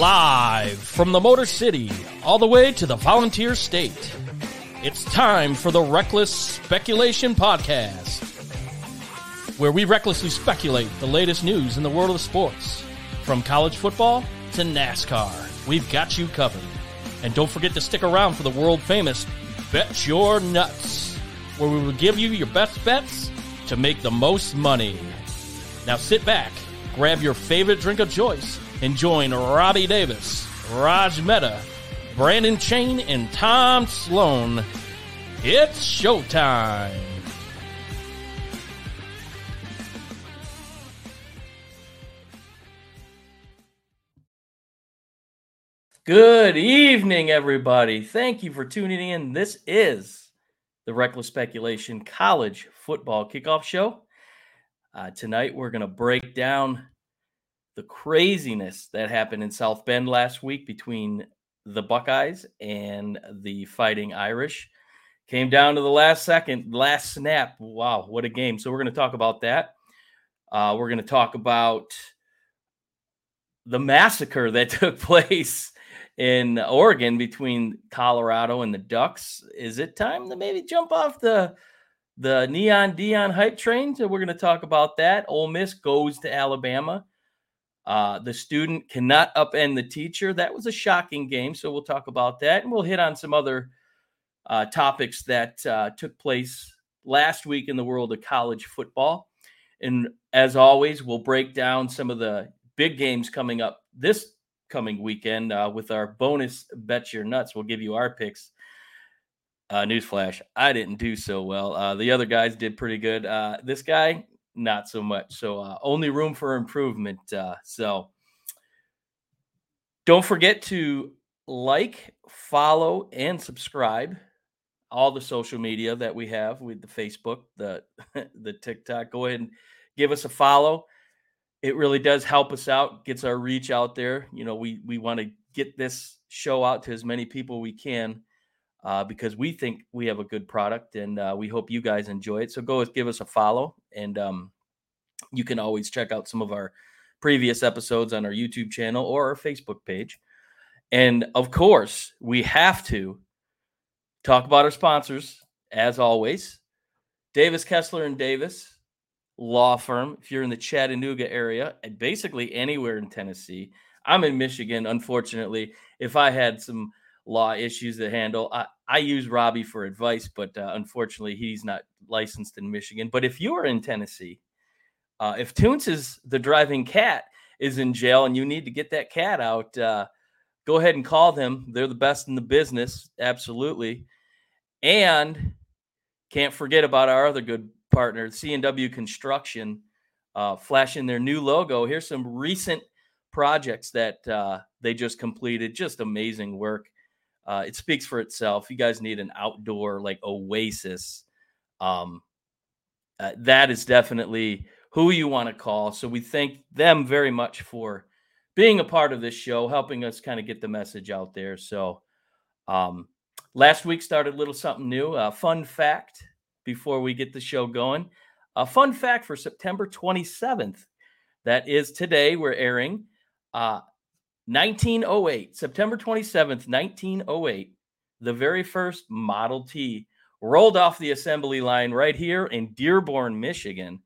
Live from the Motor City, all the way to the Volunteer State. It's time for the Reckless Speculation Podcast, where we recklessly speculate the latest news in the world of sports. From college football to NASCAR, we've got you covered. And don't forget to stick around for the world famous Bet Your Nuts, where we will give you your best bets to make the most money. Now sit back, grab your favorite drink of choice, and join Robbie Davis, Raj Mehta, Brandon Chain, and Tom Sloan. It's showtime. Good evening, everybody. Thank you for tuning in. This is the Reckless Speculation College Football Kickoff Show. Uh, tonight, we're going to break down the craziness that happened in South Bend last week between the Buckeyes and the Fighting Irish. Came down to the last second, last snap. Wow, what a game. So, we're going to talk about that. Uh, we're going to talk about the massacre that took place in Oregon between Colorado and the Ducks. Is it time to maybe jump off the the Neon Deion hype train? So we're going to talk about that. Ole Miss goes to Alabama. Uh, the student cannot upend the teacher. That was a shocking game. So we'll talk about that, and we'll hit on some other uh, topics that uh, took place last week in the world of college football. And as always, we'll break down some of the big games coming up this coming weekend uh, with our bonus bet your nuts. We'll give you our picks. Uh, newsflash: I didn't do so well. Uh, the other guys did pretty good. This guy, not so much. So uh, only room for improvement. Uh, so don't forget to like, follow, and subscribe all the social media that we have with the Facebook, the the TikTok. Go ahead and give us a follow it really does help us out gets our reach out there you know we we want to get this show out to as many people we can uh, because we think we have a good product and uh, we hope you guys enjoy it so go give us a follow and um, you can always check out some of our previous episodes on our youtube channel or our facebook page and of course we have to talk about our sponsors as always davis kessler and davis law firm if you're in the Chattanooga area and basically anywhere in Tennessee. I'm in Michigan, unfortunately. If I had some law issues to handle, I, I use Robbie for advice, but uh, unfortunately, he's not licensed in Michigan. But if you are in Tennessee, uh, if Toons is the driving cat is in jail and you need to get that cat out, uh, go ahead and call them. They're the best in the business, absolutely. And can't forget about our other good partner, CNW Construction, uh, flashing their new logo. Here's some recent projects that uh, they just completed. Just amazing work. Uh, it speaks for itself. You guys need an outdoor like oasis. Um, uh, that is definitely who you want to call. So we thank them very much for being a part of this show, helping us kind of get the message out there. So um, last week started a little something new. Uh, fun fact before we get the show going. A fun fact for September 27th, that is today, we're airing uh, 1908, September 27th, 1908, the very first Model T rolled off the assembly line right here in Dearborn, Michigan.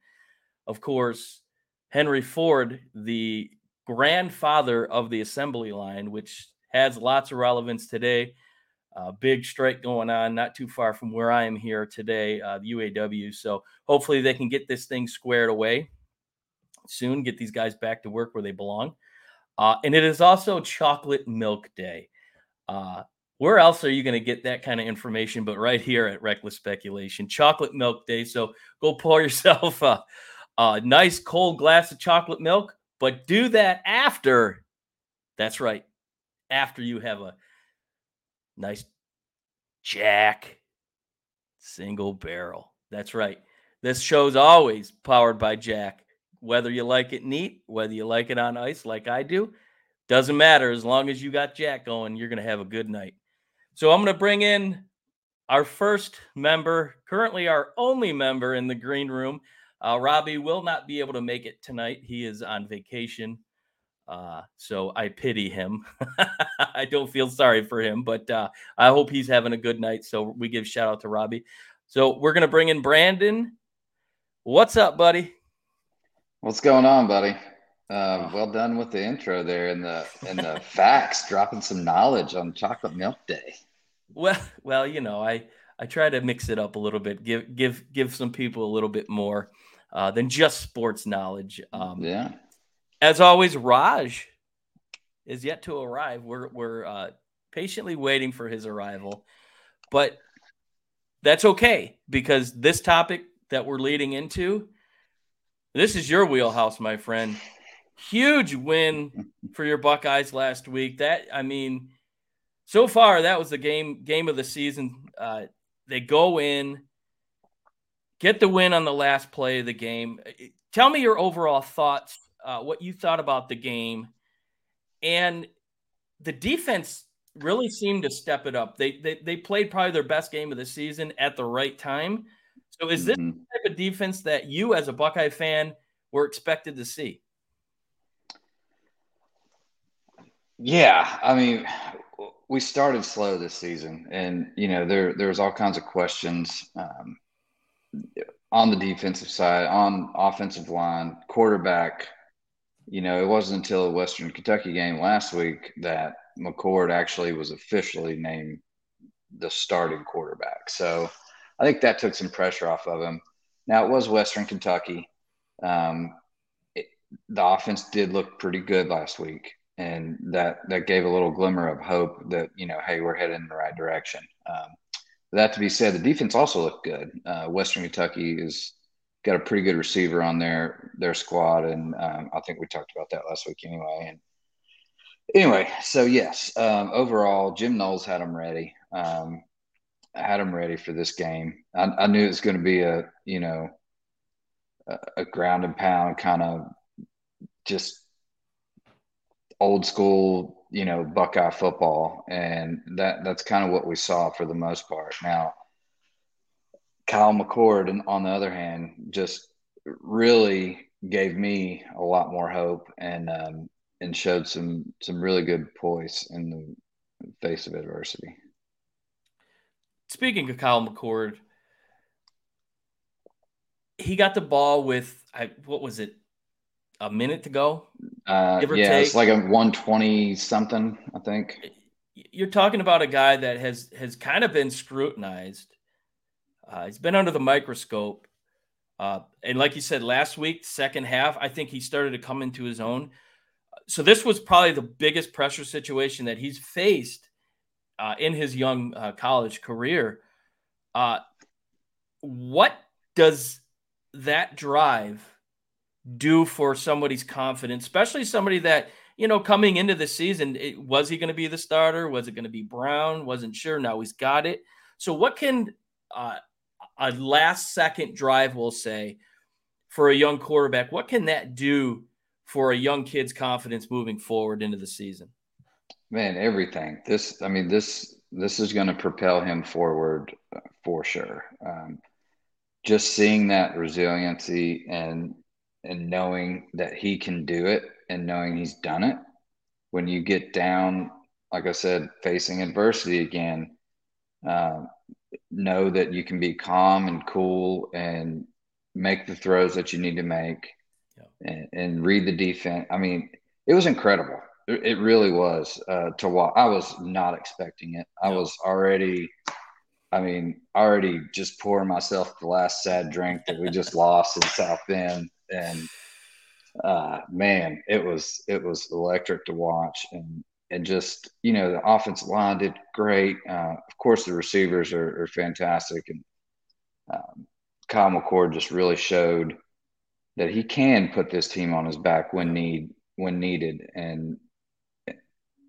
Of course, Henry Ford, the grandfather of the assembly line, which has lots of relevance today. Uh, big strike going on not too far from where I am here today, uh, the UAW. So hopefully they can get this thing squared away soon, get these guys back to work where they belong. Uh, and it is also Chocolate Milk Day. Uh, where else are you going to get that kind of information but right here at Reckless Speculation? Chocolate Milk Day. So go pour yourself a, a nice cold glass of chocolate milk, but do that after. That's right. After you have a Nice Jack single barrel. That's right. This show's always powered by Jack. Whether you like it neat, whether you like it on ice like I do, doesn't matter. As long as you got Jack going, you're going to have a good night. So I'm going to bring in our first member, currently our only member in the green room. Uh, Robbie will not be able to make it tonight. He is on vacation Uh, so I pity him. I don't feel sorry for him, but uh, I hope he's having a good night. So we give shout out to Robbie. So we're gonna bring in Brandon. What's up, buddy? What's going on, buddy? Uh, well done with the intro there and the and the facts, dropping some knowledge on Chocolate Milk Day. Well, well, you know, I I try to mix it up a little bit, give give give some people a little bit more uh, than just sports knowledge. Um, yeah. As always, Raj is yet to arrive. We're we're uh, patiently waiting for his arrival, but that's okay because this topic that we're leading into, this is your wheelhouse, my friend. Huge win for your Buckeyes last week. That I mean, so far that was the game game of the season. Uh, they go in, get the win on the last play of the game. Tell me your overall thoughts, uh, what you thought about the game, and the defense really seemed to step it up. They they, they played probably their best game of the season at the right time. So is this mm-hmm. type of defense that you as a Buckeye fan were expected to see? Yeah, I mean, we started slow this season, and you know there there was all kinds of questions um, on the defensive side, on offensive line, quarterback. You know, it wasn't until the Western Kentucky game last week that McCord actually was officially named the starting quarterback. So I think that took some pressure off of him. Now it was Western Kentucky. Um, it, the offense did look pretty good last week and that that gave a little glimmer of hope that you know, hey, we're heading in the right direction. Um, that to be said, the defense also looked good. Uh, Western Kentucky is got a pretty good receiver on their their squad, and um, I think we talked about that last week anyway. And anyway, so yes, um, overall, Jim Knowles had them ready. Um, had them ready for this game. I, I knew it was going to be a you know a, a ground and pound kind of just old school, you know, Buckeye football, and that that's kind of what we saw for the most part. Now, Kyle McCord, on the other hand, just really gave me a lot more hope and um, and showed some some really good poise in the face of adversity. Speaking of Kyle McCord, he got the ball with I, what was it a minute to go. Uh, yeah, take. it's like a 120 something, I think. You're talking about a guy that has has kind of been scrutinized. Uh, he's been under the microscope, uh, and like you said last week, second half, I think he started to come into his own. So this was probably the biggest pressure situation that he's faced uh, in his young uh, college career. Uh, what does that drive? do for somebody's confidence, especially somebody that, you know, coming into the season, it, was he going to be the starter? Was it going to be Brown? Wasn't sure. Now he's got it. So, what can uh, a last second drive, we'll say, for a young quarterback, what can that do for a young kid's confidence moving forward into the season? Man, everything. This, I mean, this, this is going to propel him forward uh, for sure. Um, just seeing that resiliency and and knowing that he can do it and knowing he's done it when you get down like i said facing adversity again uh, know that you can be calm and cool and make the throws that you need to make yeah. and, and, read the defense i mean it was incredible it, really was uh, to watch i was not expecting it. I was already I mean, already just pouring myself the last sad drink that we just lost in South Bend. And uh, man, it was it was electric to watch, and and just you know the offensive line did great. Uh, of course, the receivers are, are fantastic, and um, Kyle McCord just really showed that he can put this team on his back when need when needed, and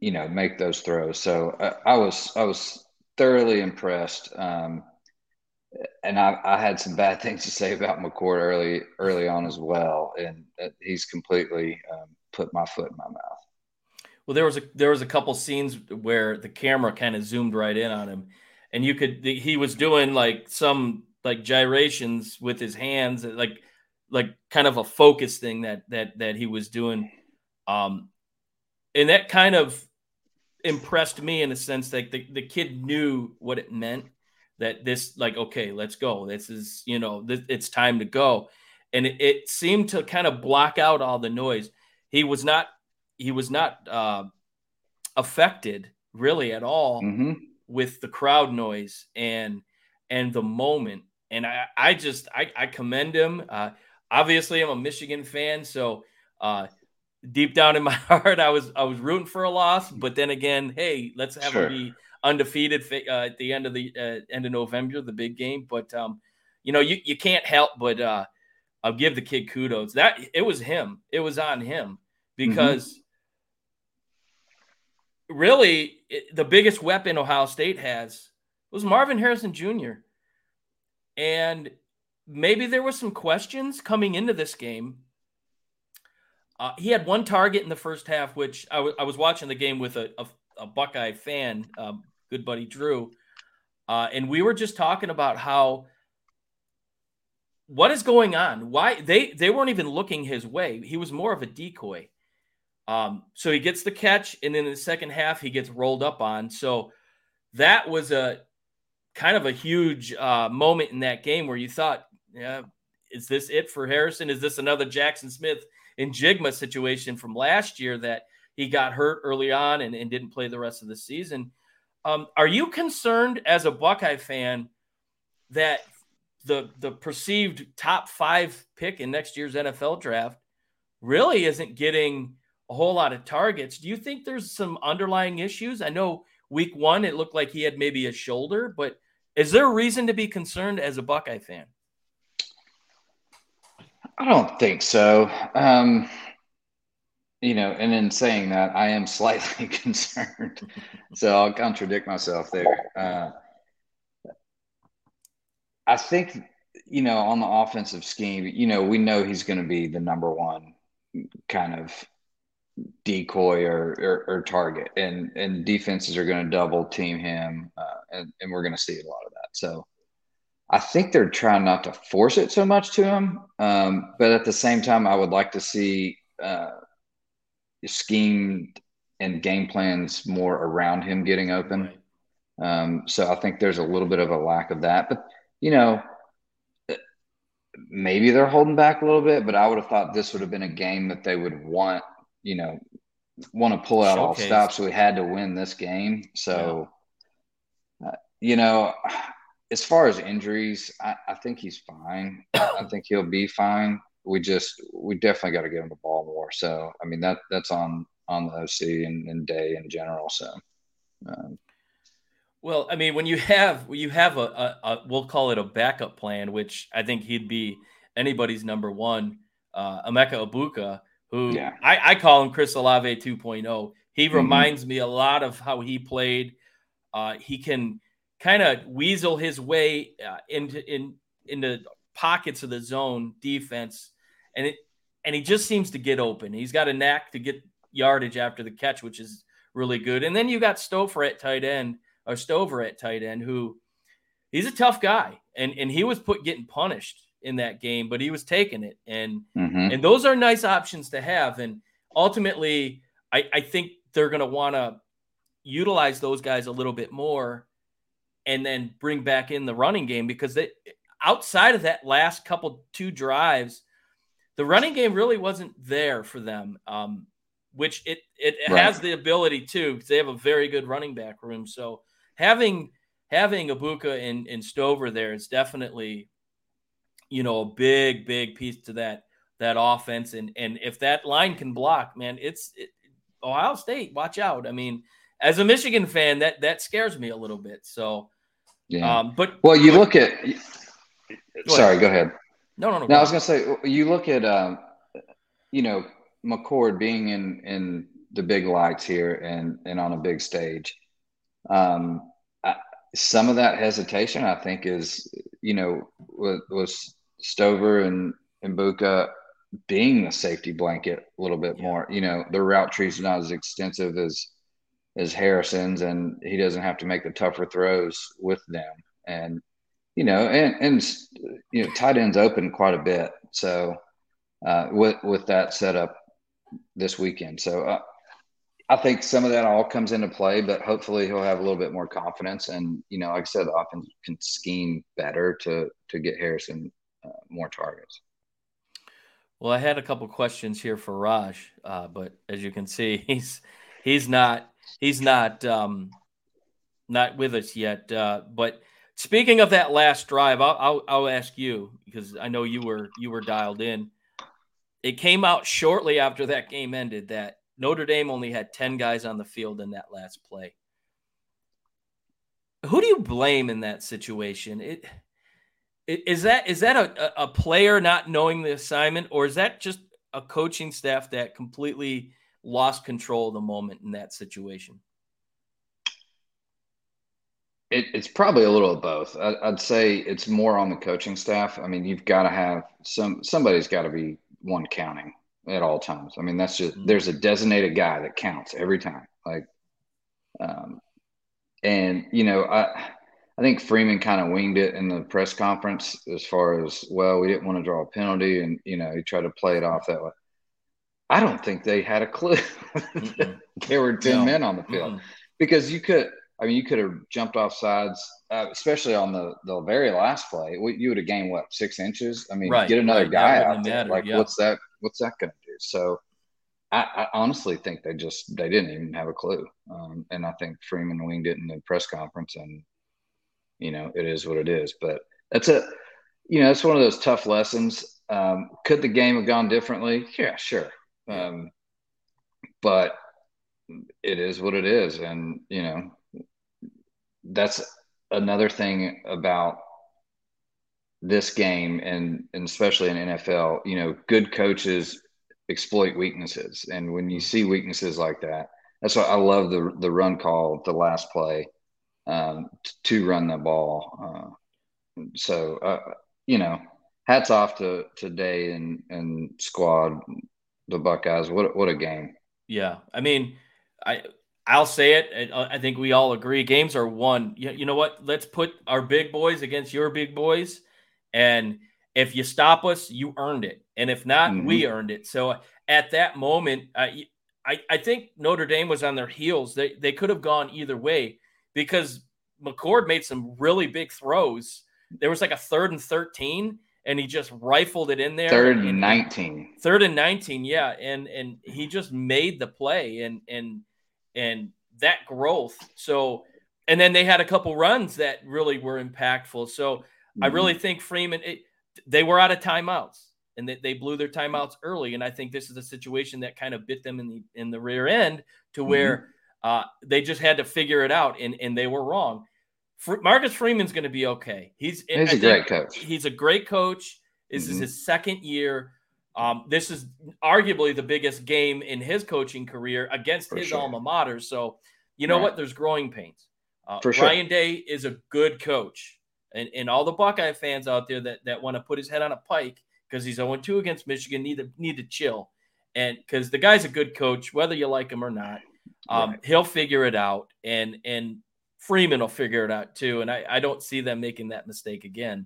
you know make those throws. So uh, I was I was thoroughly impressed. Um, and I, I, had some bad things to say about McCord early early on as well, and he's completely um, put my foot in my mouth. Well, there was a there was a couple scenes where the camera kind of zoomed right in on him, and you could he was doing like some like gyrations with his hands, like like kind of a focus thing that that that he was doing. Um, and that kind of impressed me in a sense that the, the kid knew what it meant that this like okay let's go. This is you know this, it's time to go. And it, it, seemed to kind of block out all the noise. He was not he was not uh, affected really at all mm-hmm. with the crowd noise and and the moment. And i i just i, I commend him. Uh, obviously i'm a michigan fan so uh, deep down in my heart, I was I was rooting for a loss, but then again, hey, let's have sure. be undefeated uh, at the end of the uh, end of November, the big game. But um, you know, you you can't help but uh, I'll give the kid kudos. That it was him. It was on him mm-hmm. because. Mm-hmm. Really, it, the biggest weapon Ohio State has was Marvin Harrison Jr. And maybe there were some questions coming into this game uh, he had one target in the first half, which I, w- I was watching the game with a, a, a Buckeye fan, um, good buddy Drew, uh, and we were just talking about how what is going on. Why they they weren't even looking his way. He was more of a decoy. Um, so he gets the catch, and then in the second half he gets rolled up on. So that was a kind of a huge uh, moment in that game where you thought, yeah, is this it for Harrison? Is this another Jaxon Smith Njigba situation from last year that he got hurt early on and, and didn't play the rest of the season. Um, are you concerned as a Buckeye fan that the the perceived top five pick in next year's NFL draft really isn't getting a whole lot of targets? Do you think there's some underlying issues? I know week one it looked like he had maybe a shoulder, but is there a reason to be concerned as a Buckeye fan? I don't think so. Um, you know, and in saying that, I am slightly concerned. so I'll contradict myself there. Uh, I think, you know, on the offensive scheme, you know, we know he's going to be the number one kind of decoy or, or, or, target, and and defenses are going to double team him, uh, and, and we're going to see a lot of that. So I think they're trying not to force it so much to him, um, but at the same time, I would like to see uh, schemed and game plans more around him getting open. Um, so I think there's a little bit of a lack of that, but you know, maybe they're holding back a little bit. But I would have thought this would have been a game that they would want, you know, want to pull out Showcase. all stops. So we had to win this game. So, yeah. uh, you know as far as injuries, I, I think he's fine. I think he'll be fine. We just we definitely got to get him the ball more. So I mean that that's on on the OC and, and Day in general. So. Um, well, I mean, when you have you have a, a, a, we'll call it a backup plan, which I think he'd be anybody's number one. Uh, Emeka Egbuka, who yeah. I, I, call him Chris Olave 2.0. He mm-hmm. reminds me a lot of how he played. Uh, he can kind of weasel his way uh, into in into pockets of the zone defense, and it and he just seems to get open. He's got a knack to get yardage after the catch, which is really good. And then you got Stover at tight end or Stover at tight end, who he's a tough guy, and and he was put getting punished in that game, but he was taking it, and mm-hmm. and those are nice options to have. And ultimately, I, I think they're going to want to utilize those guys a little bit more and then bring back in the running game because they outside of that last couple two drives, the running game really wasn't there for them. Um, which it it right. has the ability to because they have a very good running back room. So having having Egbuka and, and Stover there is definitely, you know, a big big piece to that that offense. And and if that line can block, man, it's it, Ohio State. Watch out. I mean, as a Michigan fan, that that scares me a little bit. So yeah. Um, but well, you but, look at. Go sorry, go ahead. No, no, no. No, I was going to say you look at, um, you know, McCord being in in the big lights here and and on a big stage. Um, I, some of that hesitation, I think, is you know was, was Stover and and Buka being the safety blanket a little bit more. You know, the route trees are not as extensive as as Harrison's, and he doesn't have to make the tougher throws with them. And you know, and and you know, tight ends open quite a bit. So uh, with with that setup this weekend, so uh, I think some of that all comes into play, but hopefully he'll have a little bit more confidence. And you know, like I said, the offense can scheme better to to get Harrison uh, more targets. Well, I had a couple questions here for Raj, uh, but as you can see, he's he's not he's not um, not with us yet. Uh, but speaking of that last drive, I'll, I'll, I'll ask you because I know you were you were dialed in. It came out shortly after that game ended that Notre Dame only had 10 guys on the field in that last play. Who do you blame in that situation? It, it is that is that a, a player not knowing the assignment, or is that just a coaching staff that completely lost control of the moment in that situation? It, it's probably a little of both. I, would say it's more on the coaching staff. I mean, you've got to have some somebody's got to be one counting at all times. I mean, that's just mm-hmm. there's a designated guy that counts every time. Like, um, and you know, I I think Freeman kind of winged it in the press conference as far as well, we didn't want to draw a penalty, and you know, he tried to play it off that way. I don't think they had a clue there were ten no. men on the field mm-hmm. because you could. I mean, you could have jumped off sides, uh, especially on the the very last play. You would have gained what six inches. I mean, right, get another right. guy out there. Like, yeah. what's that? what's that going to do? So I, I, honestly think they just they didn't even have a clue, um, and I think Freeman winged it in the press conference, and you know it is what it is. But that's a you know, that's one of those tough lessons. Um, could the game have gone differently? Yeah, sure. Um, but it is what it is, and you know that's another thing about this game and, and especially in NFL, you know, good coaches exploit weaknesses. And when you see weaknesses like that, that's why I love the the run call, the last play, um, to run the ball. Uh, so uh, you know, hats off to today and and squad, the Buckeyes. What what a game! Yeah, I mean, I I'll say it. I think we all agree. Games are won. You, you know what? Let's put our big boys against your big boys and if you stop us, you earned it. And if not, mm-hmm. we earned it. So at that moment, I, I, I think Notre Dame was on their heels. They, they could have gone either way because McCord made some really big throws. There was like a third and 13 and he just rifled it in there. Third and, and 19. Third and 19, yeah. And and he just made the play and and and that growth. So and then they had a couple runs that really were impactful. So Mm-hmm. I really think Freeman, it, they were out of timeouts and they, they blew their timeouts early. And I think this is a situation that kind of bit them in the in the rear end to mm-hmm. where uh, they just had to figure it out and, and they were wrong. Marcus Freeman's going to be okay. He's, he's a great coach. He's a great coach. This mm-hmm. is his second year. Um, this is arguably the biggest game in his coaching career against For his sure. alma mater. So, you know right. what? There's growing pains. Uh, For sure. Ryan Day is a good coach and, and all the Buckeye fans out there that, that want to put his head on a pike because he's 0 2 against Michigan need to need to chill. And because the guy's a good coach, whether you like him or not, um, right. he'll figure it out. And and Freeman will figure it out too. And I, I don't see them making that mistake again.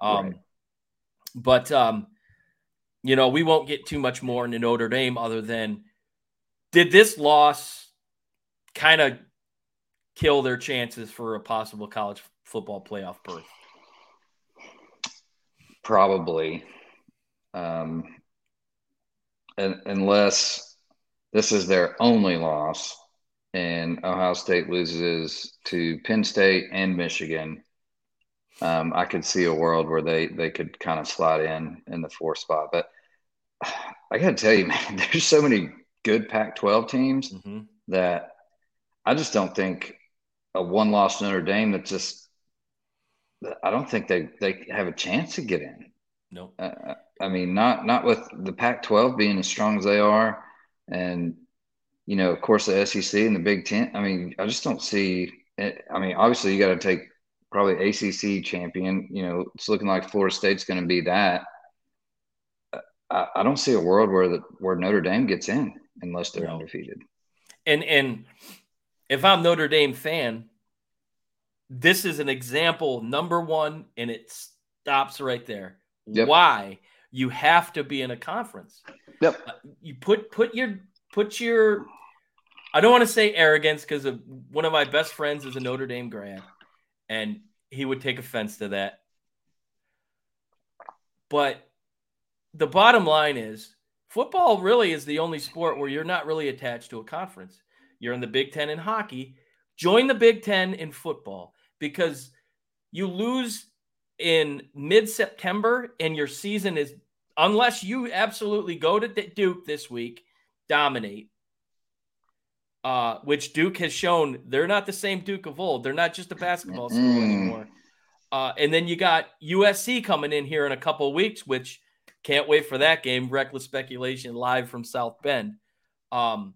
Um, right. But um, you know, we won't get too much more into Notre Dame other than did this loss kind of kill their chances for a possible college football playoff berth? Probably. Um, and, unless this is their only loss and Ohio State loses to Penn State and Michigan, um, I could see a world where they, they could kind of slide in in the four spot. But I got to tell you, man, there's so many good Pac 12 teams mm-hmm. that I just don't think a one loss Notre Dame that just I don't think they they have a chance to get in. No, uh, I mean not not with the Pac-12 being as strong as they are, and you know, of course, the SEC and the Big Ten. I mean, I just don't see. It. I mean, obviously, you got to take probably ACC champion. You know, it's looking like Florida State's going to be that. I, I, don't see a world where the where Notre Dame gets in unless they're no. undefeated. And and if I'm Notre Dame fan, this is an example number one, and it stops right there. Yep. Why you have to be in a conference? Yep. Uh, you put put your put your I don't want to say arrogance because one of my best friends is a Notre Dame grad, and he would take offense to that. But the bottom line is football really is the only sport where you're not really attached to a conference. You're in the Big Ten in hockey. Join the Big Ten in football because you lose in mid September and your season is, unless you absolutely go to Duke this week, dominate. Uh, which Duke has shown they're not the same Duke of old. They're not just a basketball school mm. anymore. Uh, and then you got USC coming in here in a couple weeks, which can't wait for that game. Reckless speculation live from South Bend. Um,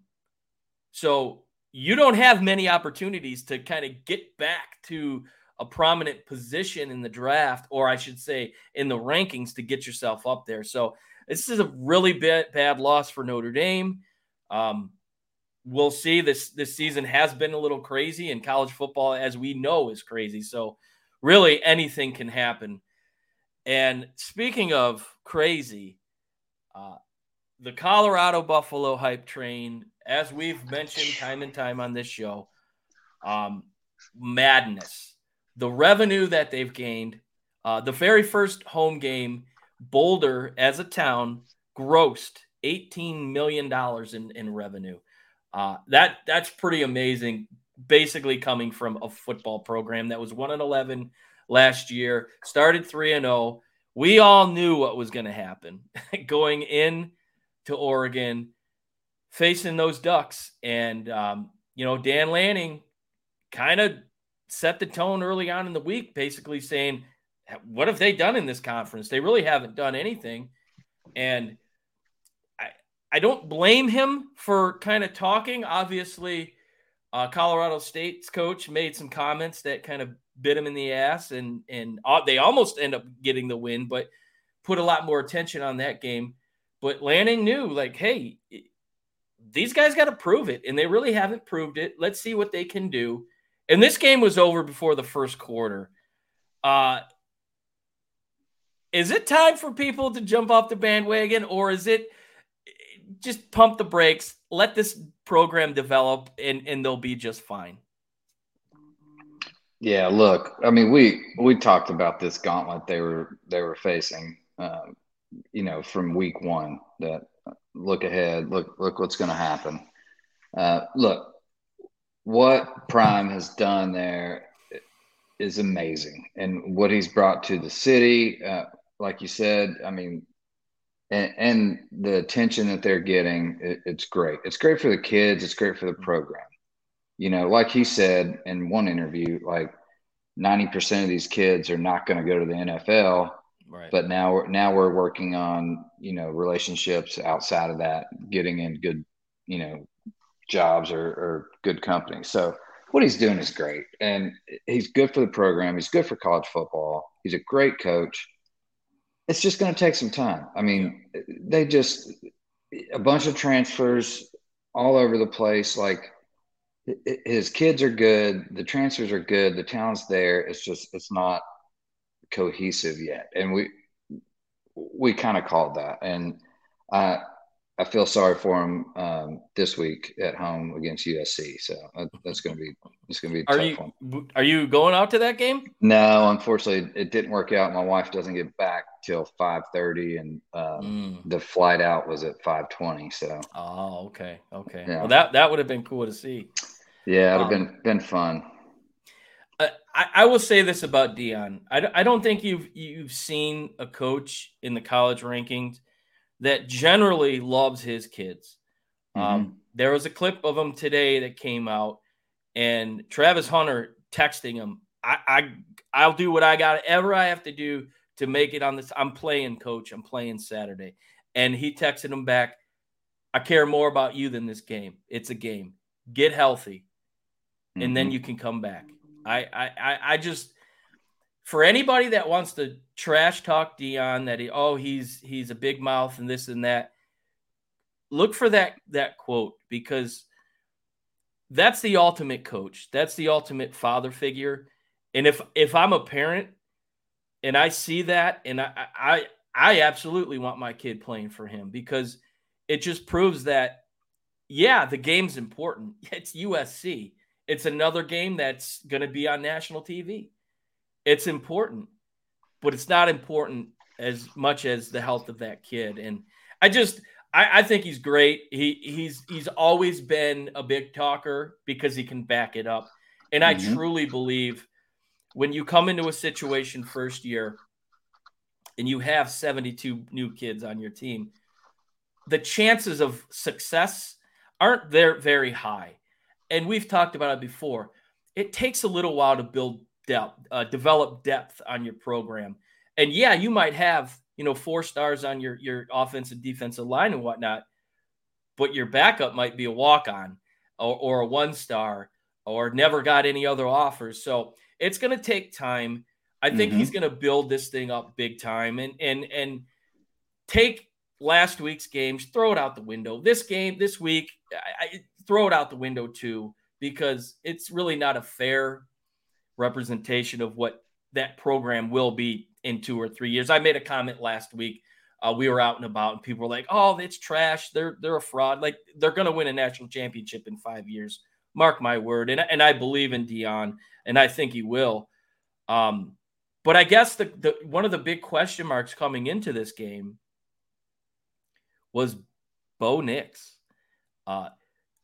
so you don't have many opportunities to kind of get back to a prominent position in the draft, or I should say, in the rankings to get yourself up there. So this is a really bad, bad loss for Notre Dame. Um, we'll see. This this season has been a little crazy, and college football, as we know, is crazy. So really, anything can happen. And speaking of crazy, uh, the Colorado Buffalo hype train, as we've mentioned time and time on this show, um, madness. The revenue that they've gained, uh, the very first home game, Boulder as a town grossed $18 million in, in revenue. Uh, that that's pretty amazing. Basically, coming from a football program that was one and eleven last year, started three and zero. Oh. We all knew what was going to happen going in to Oregon, facing those Ducks, and um, you know Dan Lanning kind of set the tone early on in the week, basically saying, "What have they done in this conference? They really haven't done anything." And I I don't blame him for kind of talking. Obviously, uh, Colorado State's coach made some comments that kind of bit him in the ass, and and uh, they almost end up getting the win, but put a lot more attention on that game. But Lanning knew, like, hey, these guys got to prove it, and they really haven't proved it. Let's see what they can do. And this game was over before the first quarter. Uh, is it time for people to jump off the bandwagon, or is it? just pump the brakes, let this program develop, and and they'll be just fine. Yeah, look, I mean, we we talked about this gauntlet they were they were facing, uh, you know, from week one. That look ahead, look look what's going to happen. Uh, look, what Prime has done there is amazing, and what he's brought to the city. Uh, like you said, I mean, and, and the attention that they're getting, it, it's great. It's great for the kids. It's great for the program. You know, like he said in one interview, like 90% of these kids are not going to go to the NFL. Right. But now, we're, now we're working on, you know, relationships outside of that, getting in good, you know, jobs or, or good companies. So what he's doing is great. And he's good for the program. He's good for college football. He's a great coach it's just going to take some time. I mean, they just a bunch of transfers all over the place. Like his kids are good, the transfers are good, the talent's there. It's just it's not cohesive yet, and we we kind of called that. And uh, I feel sorry for him um, this week at home against USC. So that's going to be it's going to be. are you one. are you going out to that game? No, unfortunately, it didn't work out. My wife doesn't get back till five thirty, and um, mm. the flight out was at five twenty. So. Oh, okay, okay. Yeah. Well, that that would have been cool to see. Yeah, it'd um, have been been fun. Uh, I, I will say this about Deion. I, I don't think you've you've seen a coach in the college rankings that generally loves his kids. Um, mm-hmm. Um, there was a clip of him today that came out, and Travis Hunter texting him, I, I I'll do what I got ever I have to do to make it on this. I'm playing, coach. I'm playing Saturday. And he texted him back, I care more about you than this game. It's a game. Get healthy. And mm-hmm. then you can come back. I I I just for anybody that wants to trash talk Deion that he oh he's he's a big mouth and this and that, look for that that quote because that's the ultimate coach. That's the ultimate father figure. And if if I'm a parent and I see that and I I I absolutely want my kid playing for him because it just proves that yeah, the game's important. It's USC. It's another game that's going to be on national TV. It's important, but it's not important as much as the health of that kid. And I just, I, I think he's great. He he's he's always been a big talker because he can back it up. And I mm-hmm. truly believe when you come into a situation first year and you have 72 new kids on your team, the chances of success aren't there very high. And we've talked about it before. It takes a little while to build depth, uh, develop depth on your program. And yeah, you might have you know four stars on your your offensive defensive line and whatnot, but your backup might be a walk on or, or a one star or never got any other offers. So it's going to take time. I think mm-hmm. he's going to build this thing up big time and and and take last week's games, throw it out the window. This game, this week, I, I throw it out the window too because it's really not a fair representation of what that program will be in two or three years. I made a comment last week. Uh, we were out and about, and people were like, "Oh, it's trash. They're they're a fraud. Like they're going to win a national championship in five years. Mark my word." And and I believe in Deion, and I think he will. Um, but I guess the, the one of the big question marks coming into this game was Bo Nix. Uh,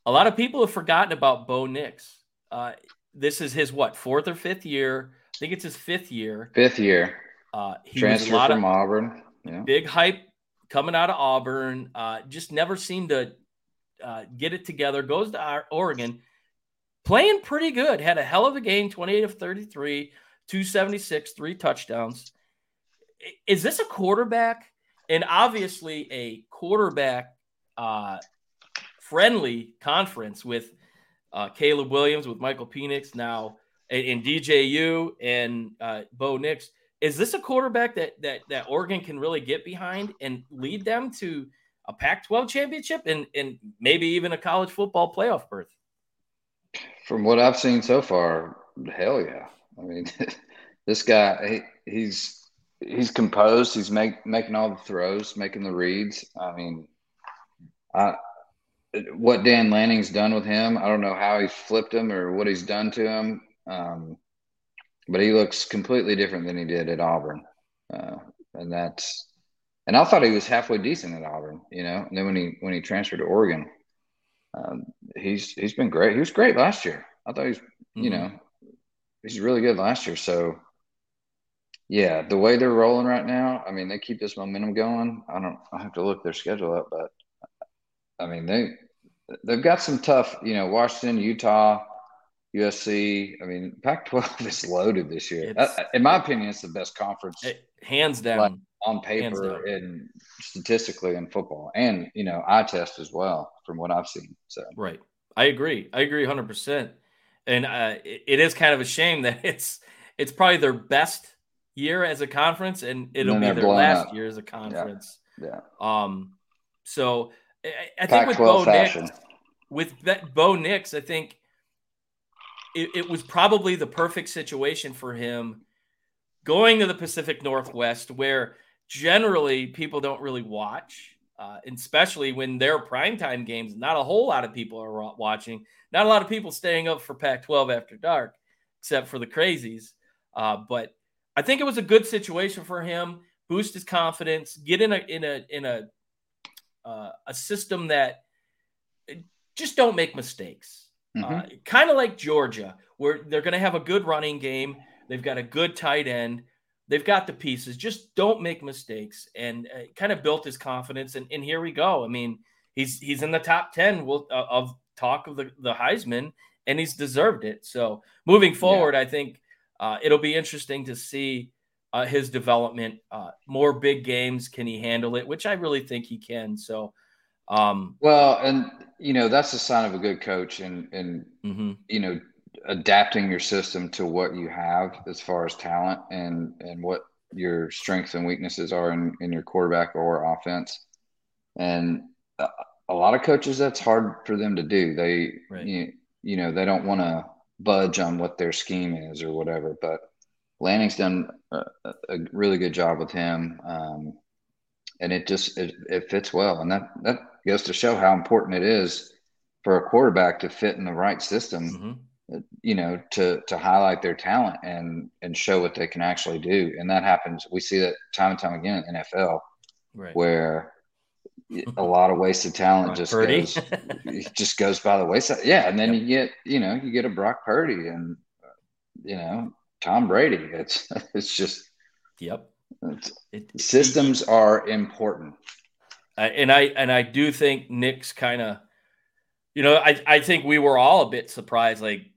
a lot of people have forgotten about Bo Nix. Uh, this is his what fourth or fifth year. I think it's his fifth year. Fifth year. Uh, he Transfer was from Auburn. Yeah. Big hype coming out of Auburn. Uh, just never seemed to uh, get it together. Goes to Oregon, playing pretty good. Had a hell of a game, 28 of 33, 276, three touchdowns. Is this a quarterback? And obviously a quarterback uh, friendly conference with uh, Caleb Williams, with Michael Penix now, and, DJU and uh, Bo Nix. Is this a quarterback that that that Oregon can really get behind and lead them to a Pac-12 championship and and maybe even a college football playoff berth? From what I've seen so far, hell yeah. I mean, this guy he, he's he's composed. He's make, making all the throws, making the reads. I mean, I what Dan Lanning's done with him, I don't know how he flipped him or what he's done to him. Um, but he looks completely different than he did at Auburn. Uh, and that's, and I thought he was halfway decent at Auburn, you know. And then when he when he transferred to Oregon, um, he's he's been great. He was great last year. I thought he's mm-hmm. you know he's really good last year. So yeah, the way they're rolling right now, I mean, they keep this momentum going. I don't. I have to look their schedule up, but I mean they they've got some tough. You know, Washington, Utah, USC. I mean, Pac-12 is loaded this year. in my opinion, it's the best conference, it, hands down, like, on paper and statistically in football, and you know, eye test as well, from what I've seen. So right, I agree. I agree 100. percent And uh, it, it is kind of a shame that it's it's probably their best year as a conference, and it'll and be their last up. year as a conference. Yeah. yeah. Um. So I, I think with Bo fashion. Nix, with that Bo Nix, I think it, it was probably the perfect situation for him going to the Pacific Northwest, where generally people don't really watch. Uh, especially when they're primetime games, not a whole lot of people are watching. Not a lot of people staying up for Pac 12 after dark, except for the crazies. Uh, but I think it was a good situation for him. Boost his confidence. Get in a in a in a uh, a system that just don't make mistakes. Mm-hmm. Uh, kind of like Georgia, where they're going to have a good running game. They've got a good tight end. They've got the pieces. Just don't make mistakes. And uh, kind of built his confidence. And, and here we go. I mean, he's he's in the top ten will, uh, of talk of the the Heisman, and he's deserved it. So moving forward, yeah. I think uh, it'll be interesting to see uh, his development. Uh, more big games, can he handle it? Which I really think he can. So, um, well, and you know that's a sign of a good coach, and and mm-hmm. you know adapting your system to what you have as far as talent and and what your strengths and weaknesses are in, in your quarterback or offense. And a, a lot of coaches, that's hard for them to do. They, right. you, you know, they don't want to budge on what their scheme is or whatever. But Lanning's done a, a really good job with him, um, and it just it, it, fits well, and that that goes to show how important it is for a quarterback to fit in the right system. Mm-hmm you know to to highlight their talent and and show what they can actually do and that happens we see that time and time again in NFL right. where a lot of wasted talent just Purdy. goes just goes by the wayside yeah and then yep. you get you know you get a Brock Purdy and you know Tom Brady it's it's just yep it's, it, systems it, are important and I and I do think Nick's kind of you know I I think we were all a bit surprised like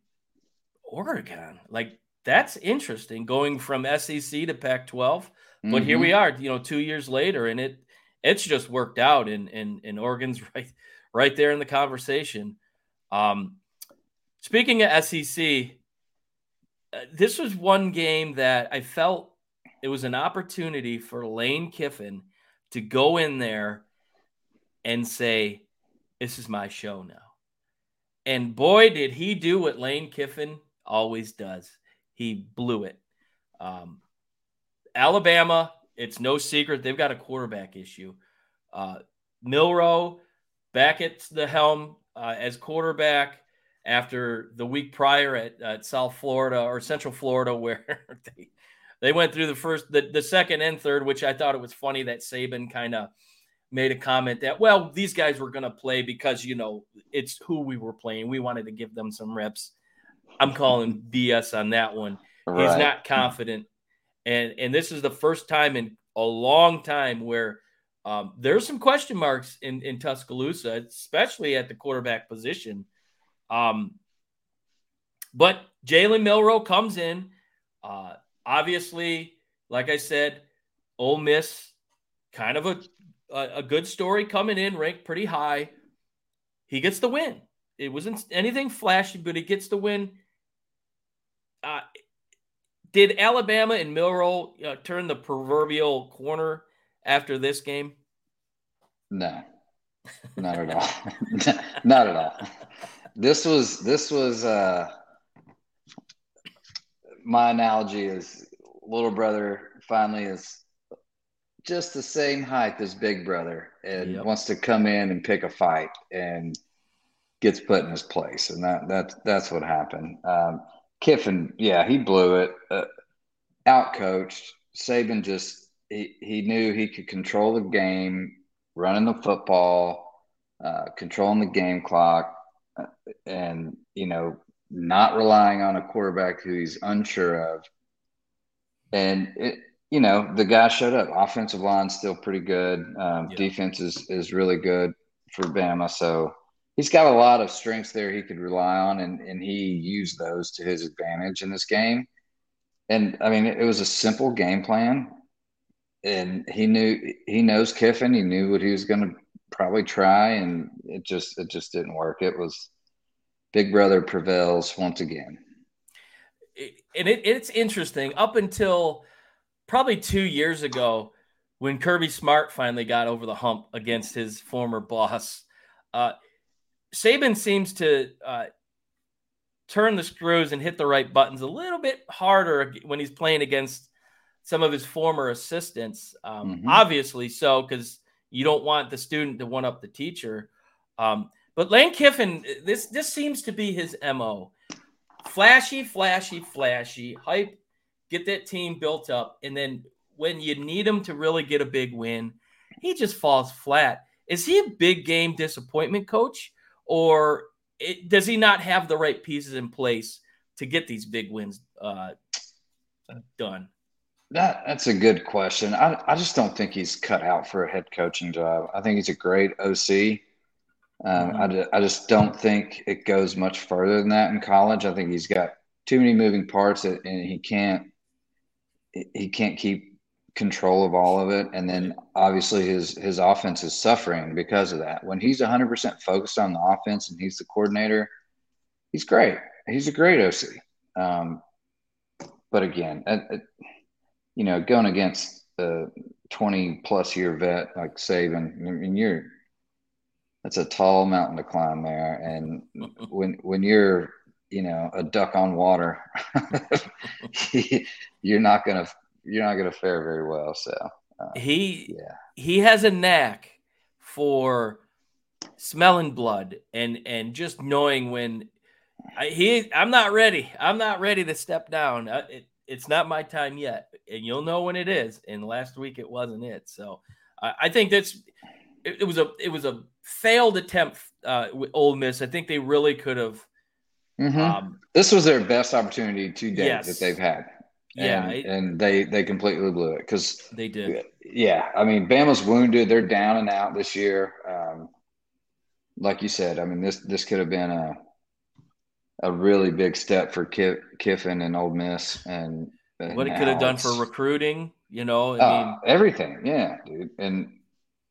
Oregon. Like that's interesting going from SEC to Pac 12. But mm-hmm. here we mm-hmm. are, you know, two years later, and it it's just worked out and and, and Oregon's right right there in the conversation. Um speaking of SEC, uh, this was one game that I felt it was an opportunity for Lane Kiffin to go in there and say, This is my show now. And boy, did he do what Lane Kiffin always does. He blew it. Um, Alabama, it's no secret they've got a quarterback issue. Uh, Milroe back at the helm uh, as quarterback after the week prior at, at, South Florida or Central Florida, where they, they went through the first, the, the second and third, which I thought it was funny that Saban kind of made a comment that, well, these guys were going to play because, you know, it's who we were playing. We wanted to give them some reps. I'm calling BS on that one. Right. He's not confident, and and this is the first time in a long time where um, there's some question marks in in Tuscaloosa, especially at the quarterback position. Um, but Jalen Milroe comes in. Uh, obviously, like I said, Ole Miss, kind of a, a, a good story coming in, ranked pretty high. He gets the win. It wasn't anything flashy, but he gets the win uh, did Alabama and Milroe uh, turn the proverbial corner after this game? No, not at all. not at all. This was this was uh, my analogy is little brother finally is just the same height as big brother and yep. wants to come in and pick a fight and gets put in his place and that that that's what happened. Um, Kiffin, yeah, he blew it. Uh, out coached. Saban just he, he knew he could control the game, running the football, uh, controlling the game clock, and you know not relying on a quarterback who he's unsure of. And it, you know, the guy showed up. Offensive line still pretty good. Um, yeah. Defense is is really good for Bama. So he's got a lot of strengths there he could rely on, and, and he used those to his advantage in this game. And I mean, it was a simple game plan, and he knew he knows Kiffin. He knew what he was going to probably try, and it just it just didn't work. It was Big Brother prevails once again. And it, it's interesting up until probably two years ago when Kirby Smart finally got over the hump against his former boss. Uh, Saban seems to uh, turn the screws and hit the right buttons a little bit harder when he's playing against some of his former assistants. Um, mm-hmm. Obviously, so because you don't want the student to one up the teacher. Um, but Lane Kiffin, this this seems to be his mo: flashy, flashy, flashy, hype, get that team built up, and then when you need him to really get a big win, he just falls flat. Is he a big game disappointment coach? or it, does he not have the right pieces in place to get these big wins uh, done? That that's a good question. I I just don't think he's cut out for a head coaching job. I think he's a great OC. Um, mm-hmm. I, I just don't think it goes much further than that in college. I think he's got too many moving parts, and he can't he can't keep control of all of it and then obviously his his offense is suffering because of that when he's 100% focused on the offense and he's the coordinator he's great he's a great oc um, but again it, it, you know going against a 20 plus year vet like Saban, I mean you're that's a tall mountain to climb there and when when you're you know a duck on water you're not going to you're not going to fare very well. So uh, he yeah he has a knack for smelling blood and and just knowing when I, he I'm not ready. I'm not ready to step down. I, it, it's not my time yet, and you'll know when it is. And last week it wasn't it. So I, I think that's it, it, was a it was a failed attempt uh, with Ole Miss. I think they really could have. Mm-hmm. Um, this was their best opportunity to date yes. that they've had. And, yeah, it, and they they completely blew it because they did. Yeah, I mean, Bama's wounded; they're down and out this year. Um, like you said, I mean this this could have been a a really big step for Kiffin and Ole Miss, and, and what it could have done for recruiting. You know, I uh, mean, everything. Yeah, dude, and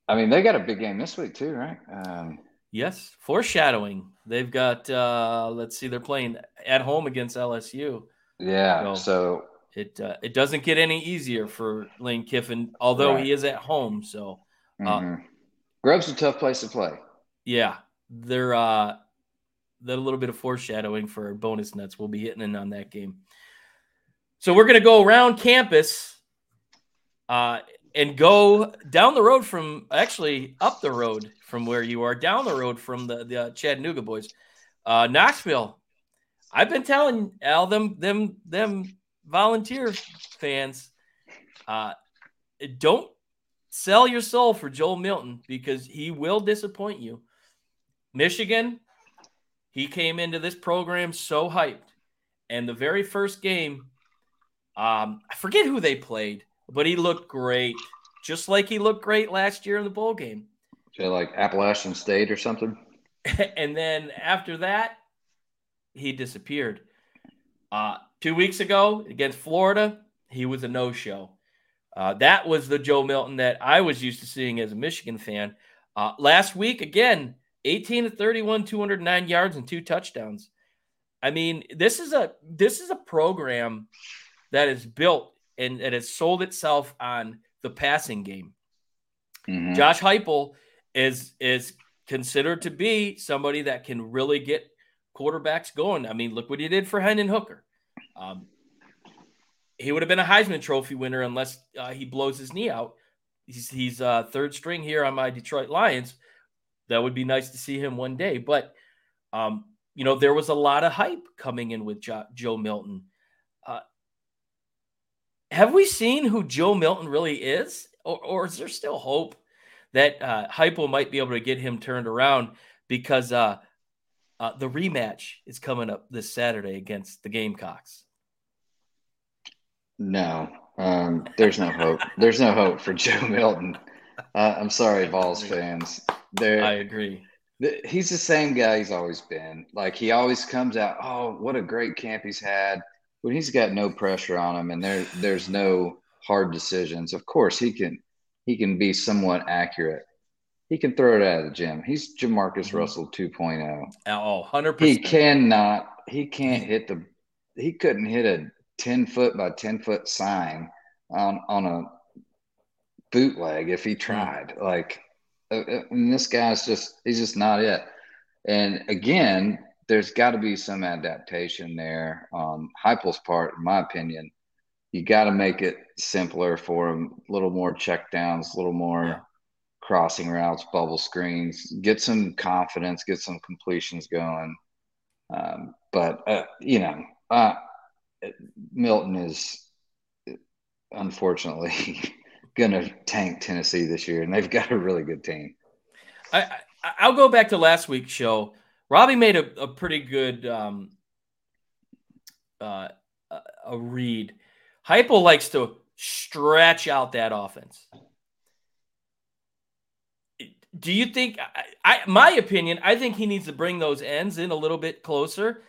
I mean they got a big game this week too, right? Um, yes, foreshadowing. They've got. uh Let's see, they're playing at home against LSU. Yeah, so, so it uh, it doesn't get any easier for Lane Kiffin, although right. he is at home. So, uh, mm-hmm. A tough place to play. Yeah, they're they're a little bit of foreshadowing for bonus nuts. We'll be hitting in on that game. So we're gonna go around campus, uh, and go down the road from actually up the road from where you are, down the road from the the uh, Chattanooga boys, uh, Knoxville. I've been telling Al them them them volunteer fans, uh, don't sell your soul for Joe Milton because he will disappoint you. Michigan, he came into this program so hyped. And the very first game, um, I forget who they played, but he looked great, just like he looked great last year in the bowl game. So like Appalachian State or something. and then after that, he disappeared. Uh, two weeks ago against Florida, he was a no show. Uh, that was the Joe Milton that I was used to seeing as a Michigan fan. Uh, last week, again, 18 to 31, 209 yards and two touchdowns. I mean, this is a this is a program that is built and it has sold itself on the passing game. Mm-hmm. Josh Heupel is is considered to be somebody that can really get quarterbacks going. I mean, look what he did for Hendon Hooker. Um, he would have been a Heisman Trophy winner unless uh, he blows his knee out. He's, he's uh, third string here on my Detroit Lions. That would be nice to see him one day. But, um, you know, there was a lot of hype coming in with jo- Joe Milton. Uh, have we seen who Joe Milton really is? Or, or is there still hope that uh, Heupel might be able to get him turned around? Because uh, uh, the rematch is coming up this Saturday against the Gamecocks. No, um, there's no hope. There's no hope for Joe Milton. Uh, I'm sorry, Vols fans. There, I agree. He's the same guy he's always been. Like he always comes out. Oh, what a great camp he's had. When he's got no pressure on him and there there's no hard decisions. Of course, he can he can be somewhat accurate. He can throw it out of the gym. He's Jamarcus mm-hmm. Russell 2.0. Oh, 100%. He cannot, he can't hit the, he couldn't hit a 10 foot by 10 foot sign on on a bootleg if he hmm. tried. Like, uh, uh, and this guy's just he's just not it. And again, there's got to be some adaptation there on Heupel's part, in my opinion. You got to make it simpler for him, a little more check downs, a little more yeah. crossing routes, bubble screens, get some confidence, get some completions going. Um, but uh, you know, uh, Milton is unfortunately going to tank Tennessee this year, and they've got a really good team. I, I will go back to last week's show. Robbie made a, a pretty good um, uh, a read. Heupel likes to stretch out that offense. Do you think? I, I, my opinion, I think he needs to bring those ends in a little bit closer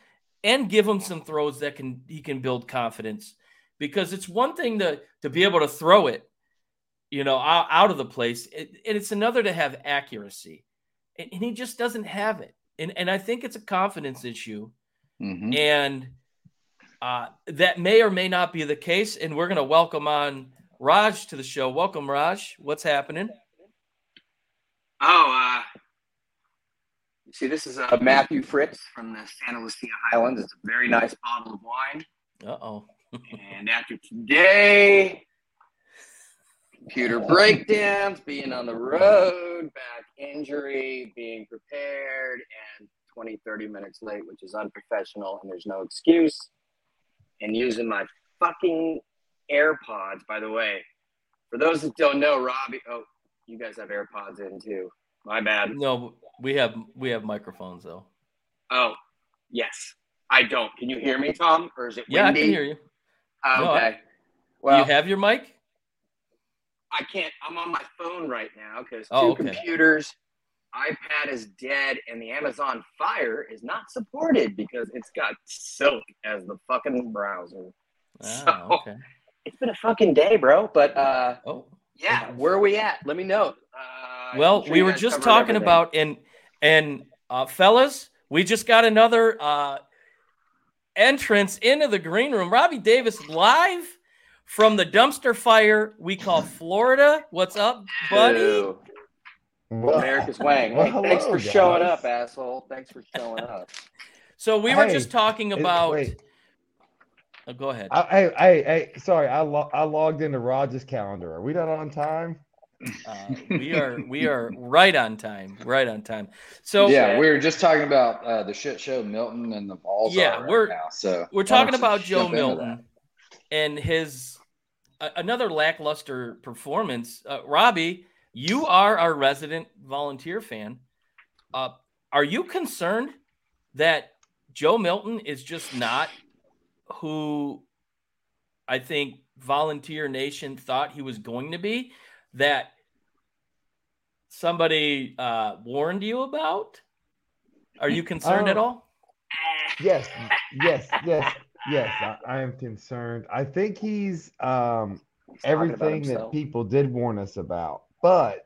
and give him some throws that can he can build confidence because it's one thing to to be able to throw it you know out, out of the place it, and it's another to have accuracy and, and, he just doesn't have it and and i think it's a confidence issue mm-hmm. and uh, that may or may not be the case and we're going to welcome on raj to the show welcome raj what's happening oh uh See, this is uh, Matthew Fritz from the Santa Lucia Highlands. It's a very nice bottle of wine. Uh oh. and after today, computer breakdowns, being on the road, back injury, being prepared, and 20, 30 minutes late, which is unprofessional and there's no excuse. And using my fucking AirPods, by the way. For those that don't know, Robbie, oh, you guys have AirPods in too. My bad. No, we have we have microphones though. Oh, yes. I don't. Can you hear me, Tom? Or is it windy? Yeah, I can hear you. Oh, No, I- okay. well, you have your mic? I can't. I'm on my phone right now because two Oh, okay. computers, iPad is dead, and the Amazon Fire is not supported because it's got Silk as the fucking browser. Ah, So- okay. It's been a fucking day, bro. But uh, Oh, yeah, where are we at? Let me know. Uh, well, sure we were just talking everything. about and and uh, fellas, we just got another uh, entrance into the green room. Robbie Davis live from the dumpster fire we call Florida. What's up, buddy? Ew. Well, America's Wang. well, Hey, thanks hello, for showing up, asshole. Thanks for showing up. So we were Hey, just talking about. wait. Oh, go ahead. I, hey, hey, hey, sorry, I lo- I logged into Rogers calendar. Are we not on time? Uh, we are we are right on time. Right on time. So yeah, we were just talking about uh, the shit show Milton and the Vols. Yeah, are right we're- now. So We're talking about Joe jump into that? Milton and his a- another lackluster performance. Uh, Robbie, you are our resident volunteer fan. Uh, are you concerned that Joe Milton is just not who I think Volunteer Nation thought he was going to be? That somebody uh, warned you about? Are you concerned at Um, all? Yes, yes, yes, yes. I, I am concerned. I think he's um everything that people did warn us about, but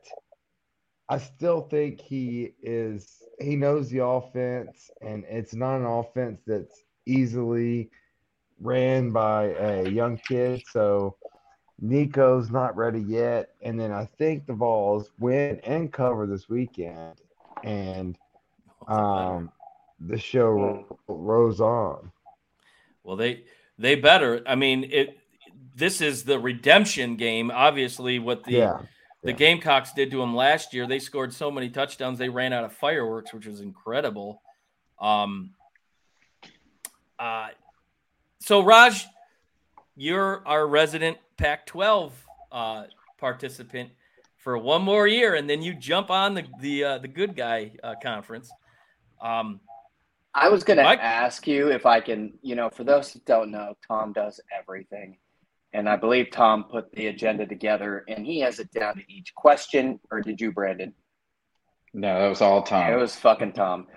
I still think he is. He knows the offense, and it's not an offense that's easily ran by a young kid. So Nico's not ready yet, and then I think the Vols win and cover this weekend, and um, the show ro- rolls on. Well, they they better. I mean, it. This is the redemption game. Obviously, what the yeah, the yeah. Gamecocks did to them last year. They scored so many touchdowns, they ran out of fireworks, which was incredible. Um. Uh. So Raj, you're our resident Pac-12 uh, participant for one more year, and then you jump on the the uh, the good guy uh, conference. Um. I was going to ask you if I can, you know, for those that don't know, Tom does everything. And I believe Tom put the agenda together and he has it down to each question. Or did you, Brandon? No, that was all Tom. It was fucking Tom.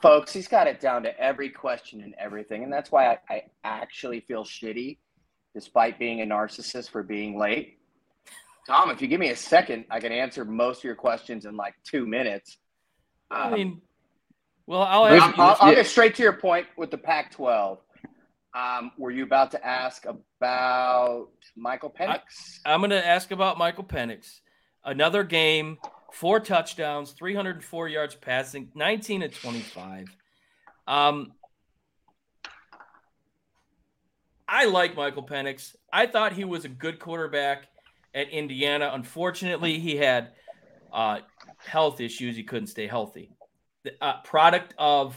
Folks, he's got it down to every question and everything. And that's why I, I actually feel shitty, despite being a narcissist for being late. Tom, if you give me a second, I can answer most of your questions in like two minutes. I mean, well, I'll I'll- you. I'll, I'll get straight to your point with the Pac 12. Um, were you about to ask about Michael Penix? I'm going to ask about Michael Penix. Another game, four touchdowns, 304 yards passing, 19 to 25. Um, I like Michael Penix. I thought he was a good quarterback at Indiana. Unfortunately, he had uh, health issues. He couldn't stay healthy. Uh, product of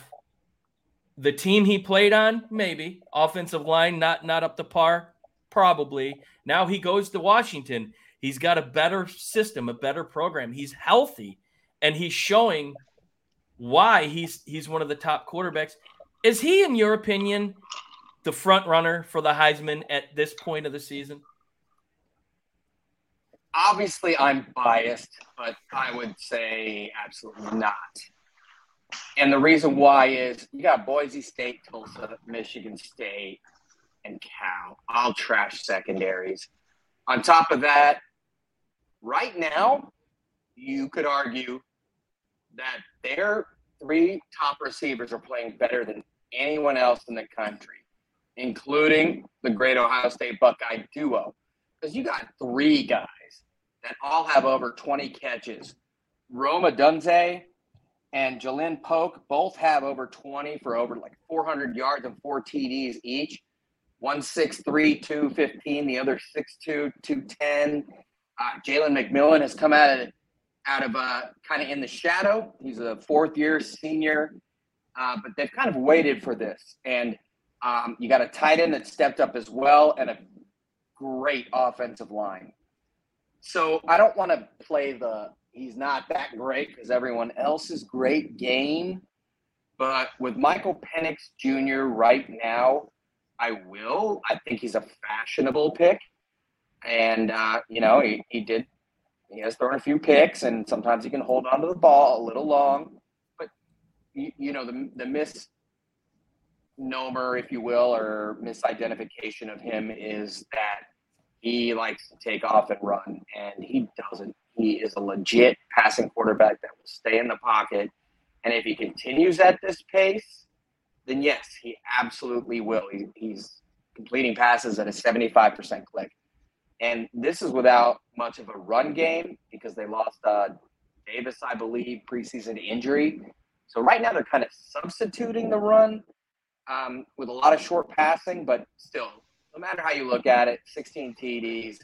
the team he played on, maybe offensive line not not up to par, probably. Now he goes to Washington. He's got a better system, a better program. He's healthy, and he's showing why he's he's one of the top quarterbacks. Is he, in your opinion, the front runner for the Heisman at this point of the season? Obviously, I'm biased, but I would say absolutely not. And the reason why is you got Boise State, Tulsa, Michigan State, and Cal. All trash secondaries. On top of that, right now, you could argue that their three top receivers are playing better than anyone else in the country, including the great Ohio State Buckeye duo. Because you got three guys that all have over 20 catches. Rome Odunze and Ja'Lynn Polk both have over 20 for over like 400 yards and four TDs each. One 6'3, 215, the other 6'2, 210. Uh, Jalen McMillan has come out of out of uh, kind of in the shadow. He's a fourth year senior, uh, but they've kind of waited for this. And um, you got a tight end that stepped up as well, and a great offensive line. So I don't want to play the he's not that great because everyone else is great game. But with Michael Penix Jr. right now, I will. I think he's a fashionable pick. And, uh, you know, he, he did, he has thrown a few picks, and sometimes he can hold on to the ball a little long. But, you, you know, the, the misnomer, if you will, or misidentification of him is that he likes to take off and run, and he doesn't. He is a legit passing quarterback that will stay in the pocket. And if he continues at this pace, then yes, he absolutely will. He, he's completing passes at a 75% click. And this is without much of a run game because they lost uh, Davis, I believe, preseason injury. So right now they're kind of substituting the run um, with a lot of short passing, but still, no matter how you look at it, 16 TDs,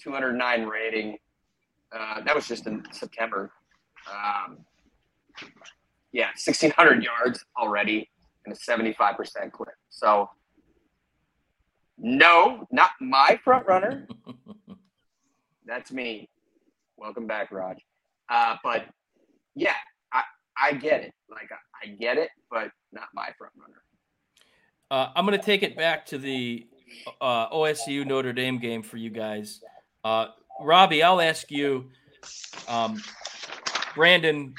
209 rating. Uh, that was just in September. Um, yeah, 1,600 yards already and a 75% clip. So, no, not my front runner. That's me. Welcome back, Raj. Uh, but yeah, I, I get it. Like, I, I get it, but not my front runner. Uh, I'm going to take it back to the uh, OSU Notre Dame game for you guys. Uh, Robbie, I'll ask you. Um, Brandon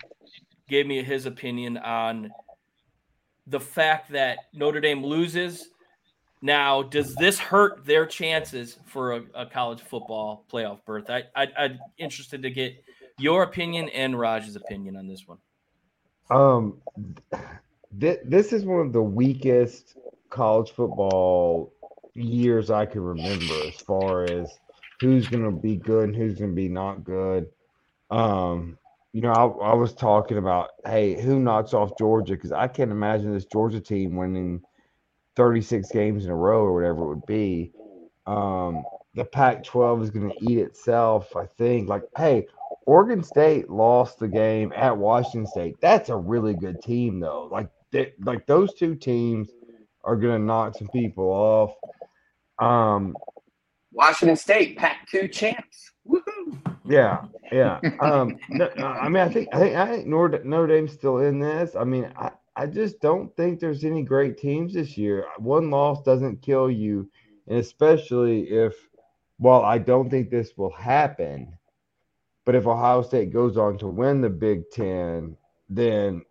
gave me his opinion on the fact that Notre Dame loses. Now, does this hurt their chances for a, a college football playoff berth? I, I, I'm interested to get your opinion and Raj's opinion on this one. Um, th- this is one of the weakest college football years I can remember as far as who's going to be good and who's going to be not good. Um, you know, I, I, was talking about, hey, who knocks off Georgia? Because I can't imagine this Georgia team winning 36 games in a row or whatever it would be. Um, the Pac 12 is going to eat itself, I think. Like, hey, Oregon State lost the game at Washington State. That's a really good team, though. Like, they, like those two teams are going to knock some people off. Um, Washington State Pac-2 champs. Woohoo! Yeah, yeah. Um, no, I mean, I think I think I think Notre, Notre Dame's still in this. I mean, I, I just don't think there's any great teams this year. One loss doesn't kill you, and especially if, well, I don't think this will happen. But if Ohio State goes on to win the Big Ten, then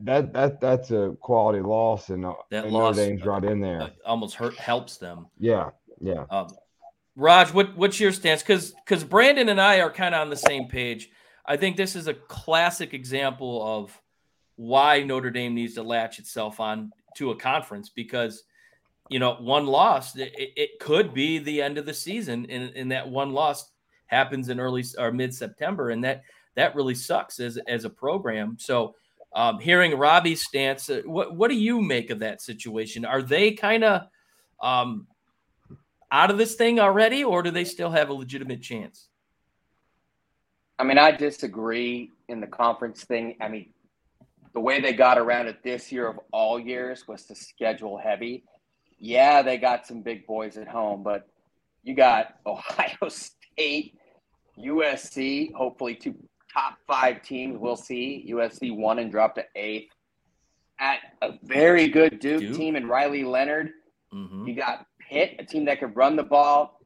that that that's a quality loss, and, uh, that and loss, Notre Dame's right in there. Almost hurt helps them. Yeah, yeah. Um, Raj, what what's your stance? Because because Brandon and I are kind of on the same page. I think this is a classic example of why Notre Dame needs to latch itself on to a conference because you know one loss it, it could be the end of the season and, and that one loss happens in early or mid September and that that really sucks as as a program. So um, hearing Robbie's stance, uh, what what do you make of that situation? Are they kind of um, out of this thing already, or do they still have a legitimate chance? I mean, I disagree in the conference thing. I mean, the way they got around it this year of all years was to schedule heavy. Yeah, they got some big boys at home, but you got Ohio State, USC, hopefully two top five teams. We'll see. USC won and dropped to eighth. At a very good Duke, Duke? team and Riley Leonard. Mm-hmm. You got Pitt, a team that could run the ball,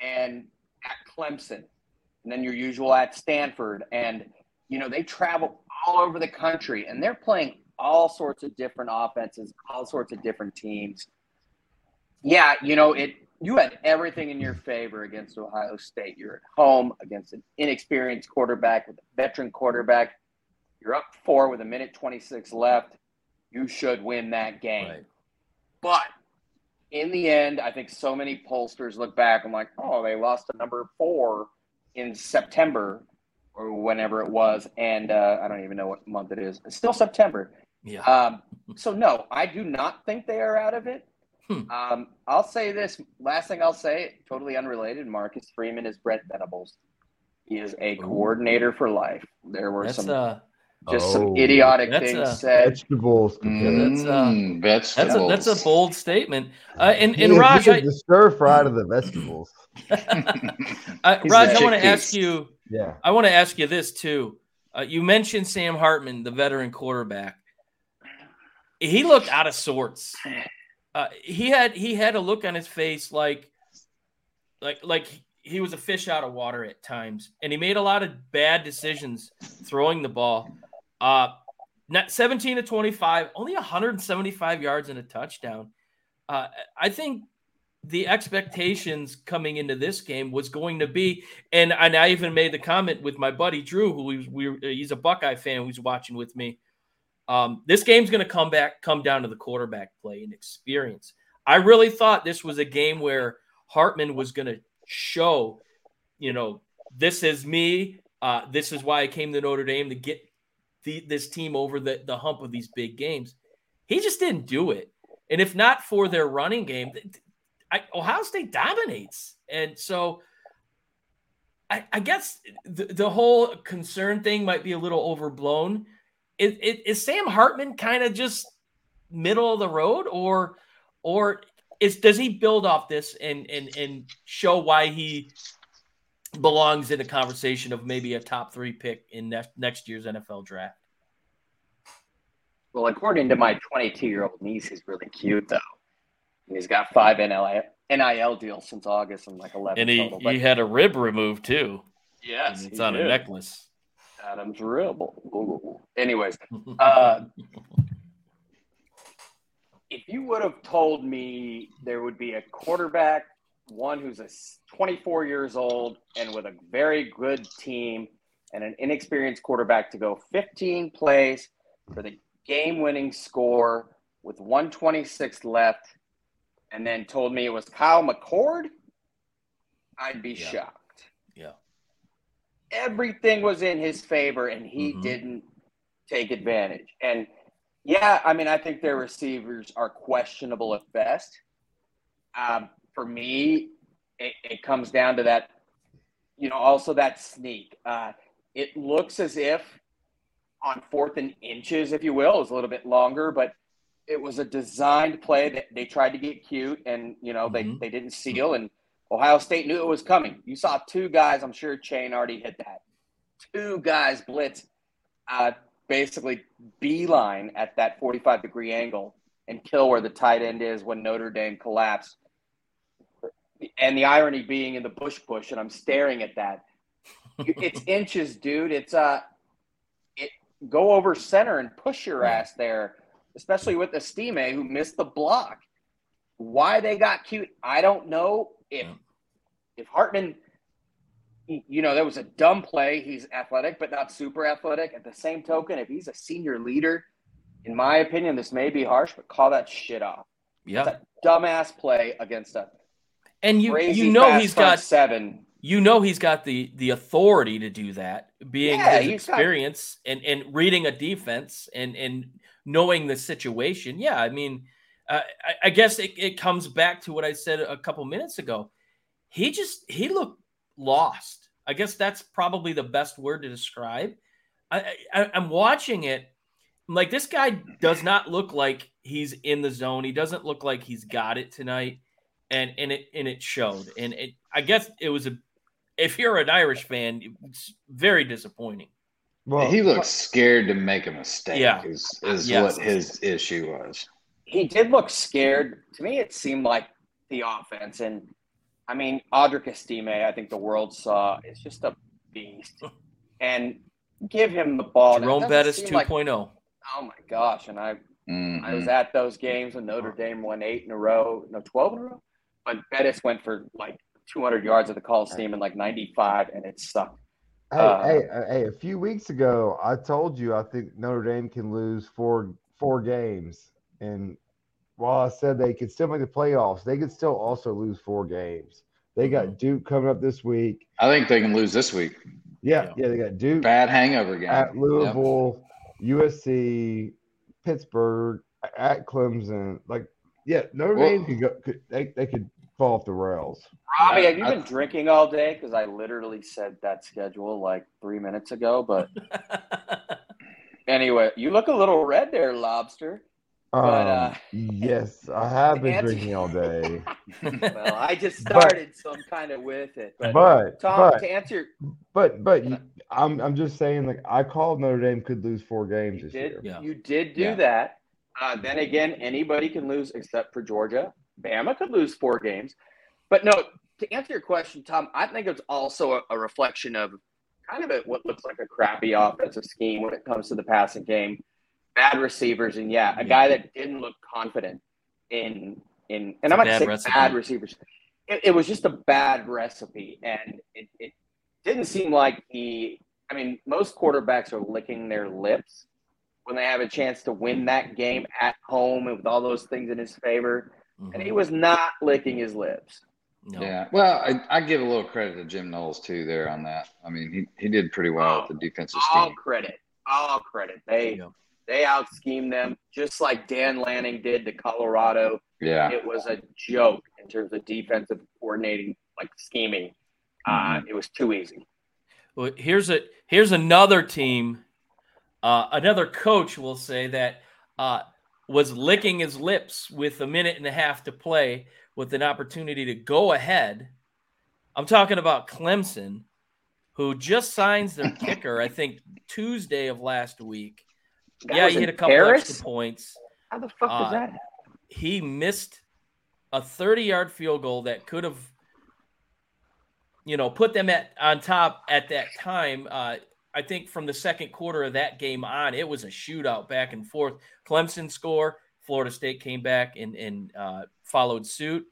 and at Clemson, and then your usual at Stanford, and you know they travel all over the country, and they're playing all sorts of different offenses, all sorts of different teams. Yeah, you know it. You had everything in your favor against Ohio State. You're at home against an inexperienced quarterback with a veteran quarterback. You're up four with a minute 26 left. You should win that game. Right. But in the end, I think so many pollsters look back and like, oh, they lost to number four in September or whenever it was, and uh, I don't even know what month it is. It's still September. Yeah. Um, so no, I do not think they are out of it. Hmm. Um, I'll say this. Last thing I'll say, totally unrelated. Marcus Freeman is Brent Venables. He is a coordinator for life. There were That's some uh, just oh, some idiotic things a, said. Vegetables. Mm, that's, uh, vegetables. That's a, that's a bold statement. Uh, and and Raj, I, the stir fry of the vegetables. uh, Raj, I want to ask you. Yeah, I want to ask you this too. Uh, you mentioned Sam Hartman, the veteran quarterback. He looked out of sorts. Uh, he had he had a look on his face like like like he was a fish out of water at times, and he made a lot of bad decisions throwing the ball. Uh, 17 to 25, only 175 yards and a touchdown. Uh, I think the expectations coming into this game was going to be, and, and I even made the comment with my buddy Drew, who we, we he's a Buckeye fan who's watching with me. Um, this game's going to come back, come down to the quarterback play and experience. I really thought this was a game where Hartman was going to show, you know, this is me. Uh, this is why I came to Notre Dame to get the, this team over the, the hump of these big games. He just didn't do it. And if not for their running game, I, Ohio State dominates. And so I, I guess the, the, whole concern thing might be a little overblown. Is, is Sam Hartman kind of just middle of the road, or or is does he build off this and and and show why he belongs in a conversation of maybe a top three pick in next next year's NFL draft? Well, according to my 22 year old niece, he's really cute though. And he's got five NIL, NIL deals since August and like 11 and he, total. But... he had a rib removed too. Yes, it's on did. a necklace. Adam's rib. Anyways, uh, if you would have told me there would be a quarterback, one who's a 24 years old and with a very good team, and an inexperienced quarterback to go 15 plays for the game-winning score with 126 left, and then told me it was Kyle McCord, I'd be yeah. shocked. Yeah. Everything was in his favor, and he mm-hmm. didn't take advantage. And – yeah, I mean, I think their receivers are questionable at best. Um, for me, it, it, comes down to that, you know, also that sneak. Uh, it looks as if on fourth and inches, if you will, is a little bit longer, but it was a designed play that they tried to get cute and, you know, mm-hmm. they, they didn't seal and Ohio State knew it was coming. You saw two guys, I'm sure Chain already hit that. Two guys blitz. Uh, basically beeline at that 45 degree angle and kill where the tight end is when Notre Dame collapsed. And the irony being in the bush bush, and I'm staring at that. It's inches, dude. It's uh it go over center and push your ass there, especially with Estime who missed the block. Why they got cute, I don't know. If if Hartman you know, there was a dumb play. He's athletic, but not super athletic. At the same token, if he's a senior leader, in my opinion, this may be harsh, but call that shit off. Yeah, dumbass play against a and you you know he's got seven. You know he's got the the authority to do that, being yeah, his experience got... and and reading a defense and and knowing the situation. Yeah, I mean, uh, I, I guess it, it comes back to what I said a couple minutes ago. He just he looked lost. I guess that's probably the best word to describe. I, I am watching it. I'm like this guy does not look like he's in the zone. He doesn't look like he's got it tonight, and and it and it showed. And it I guess it was a. If you're an Irish fan, it's very disappointing. Well, he looks scared to make a mistake. Yeah, is, is yes. what his issue was. He did look scared. To me, it seemed like the offense, and I mean, Audric Estime, I think the world saw is just a beast. And give him the ball. Jerome Bettis 2.0. Like, oh my gosh. And I mm-hmm. I was at those games when Notre Dame won eight in a row, no, 12 in a row. But Bettis went for like 200 yards at the Coliseum in like 95, and it sucked. Hey, uh, hey, uh, hey! A few weeks ago, I told you I think Notre Dame can lose four four games, and while I said they could still make the playoffs, they could still also lose four games. They got mm-hmm. Duke coming up this week. I think they can lose this week. Yeah, yeah, they got Duke. Bad hangover game. At Louisville, yep. USC, Pittsburgh, at Clemson. Like yeah, Notre Well- Dame could go. Could, they they could fall off the rails. Robbie, have you I- been drinking all day? Because I literally said that schedule like three minutes ago. But anyway, you look a little red there, Lobster. Um, But, uh, yes, I have been answer- drinking all day. Well, I just But- started, so I'm kind of with it. But, But Tom, but to answer, but but you- I'm I'm just saying like I called Notre Dame could lose four games you this did, year. Yeah. you did do Yeah. that. Uh, then again, anybody can lose except for Georgia. Bama could lose four games. But no, to answer your question, Tom, I think it's also a, a reflection of kind of a, what looks like a crappy offensive scheme when it comes to the passing game, bad receivers, and yeah, a Yeah. guy that didn't look confident in in. It's And a I'm not saying recipe. bad receivers. It, it was just a bad recipe, and it, it didn't seem like he. I mean, most quarterbacks are licking their lips when they have a chance to win that game at home and with all those things in his favor. And he Mhm. was not licking his lips. No. Yeah. Well, I, I give a little credit to Jim Knowles too there on that. I mean, he, he did pretty well with the defensive All scheme. credit. All credit. They Yeah. they out schemed them just like Dan Lanning did to Colorado. Yeah. It was a joke in terms of defensive coordinating, like scheming. Uh, it was too easy. Well, here's a here's another team, uh, another coach will say that uh, was licking his lips with a minute and a half to play with an opportunity to go ahead. I'm talking about Clemson, who just signs their kicker. I think Tuesday of last week. That yeah, he hit a couple Paris? extra points. How the fuck Uh, does that? happen? He missed a 30 yard field goal that could have you know put them at on top at that time uh i think from the second quarter of that game on it was a shootout back and forth. Clemson score florida state came back and and uh followed suit.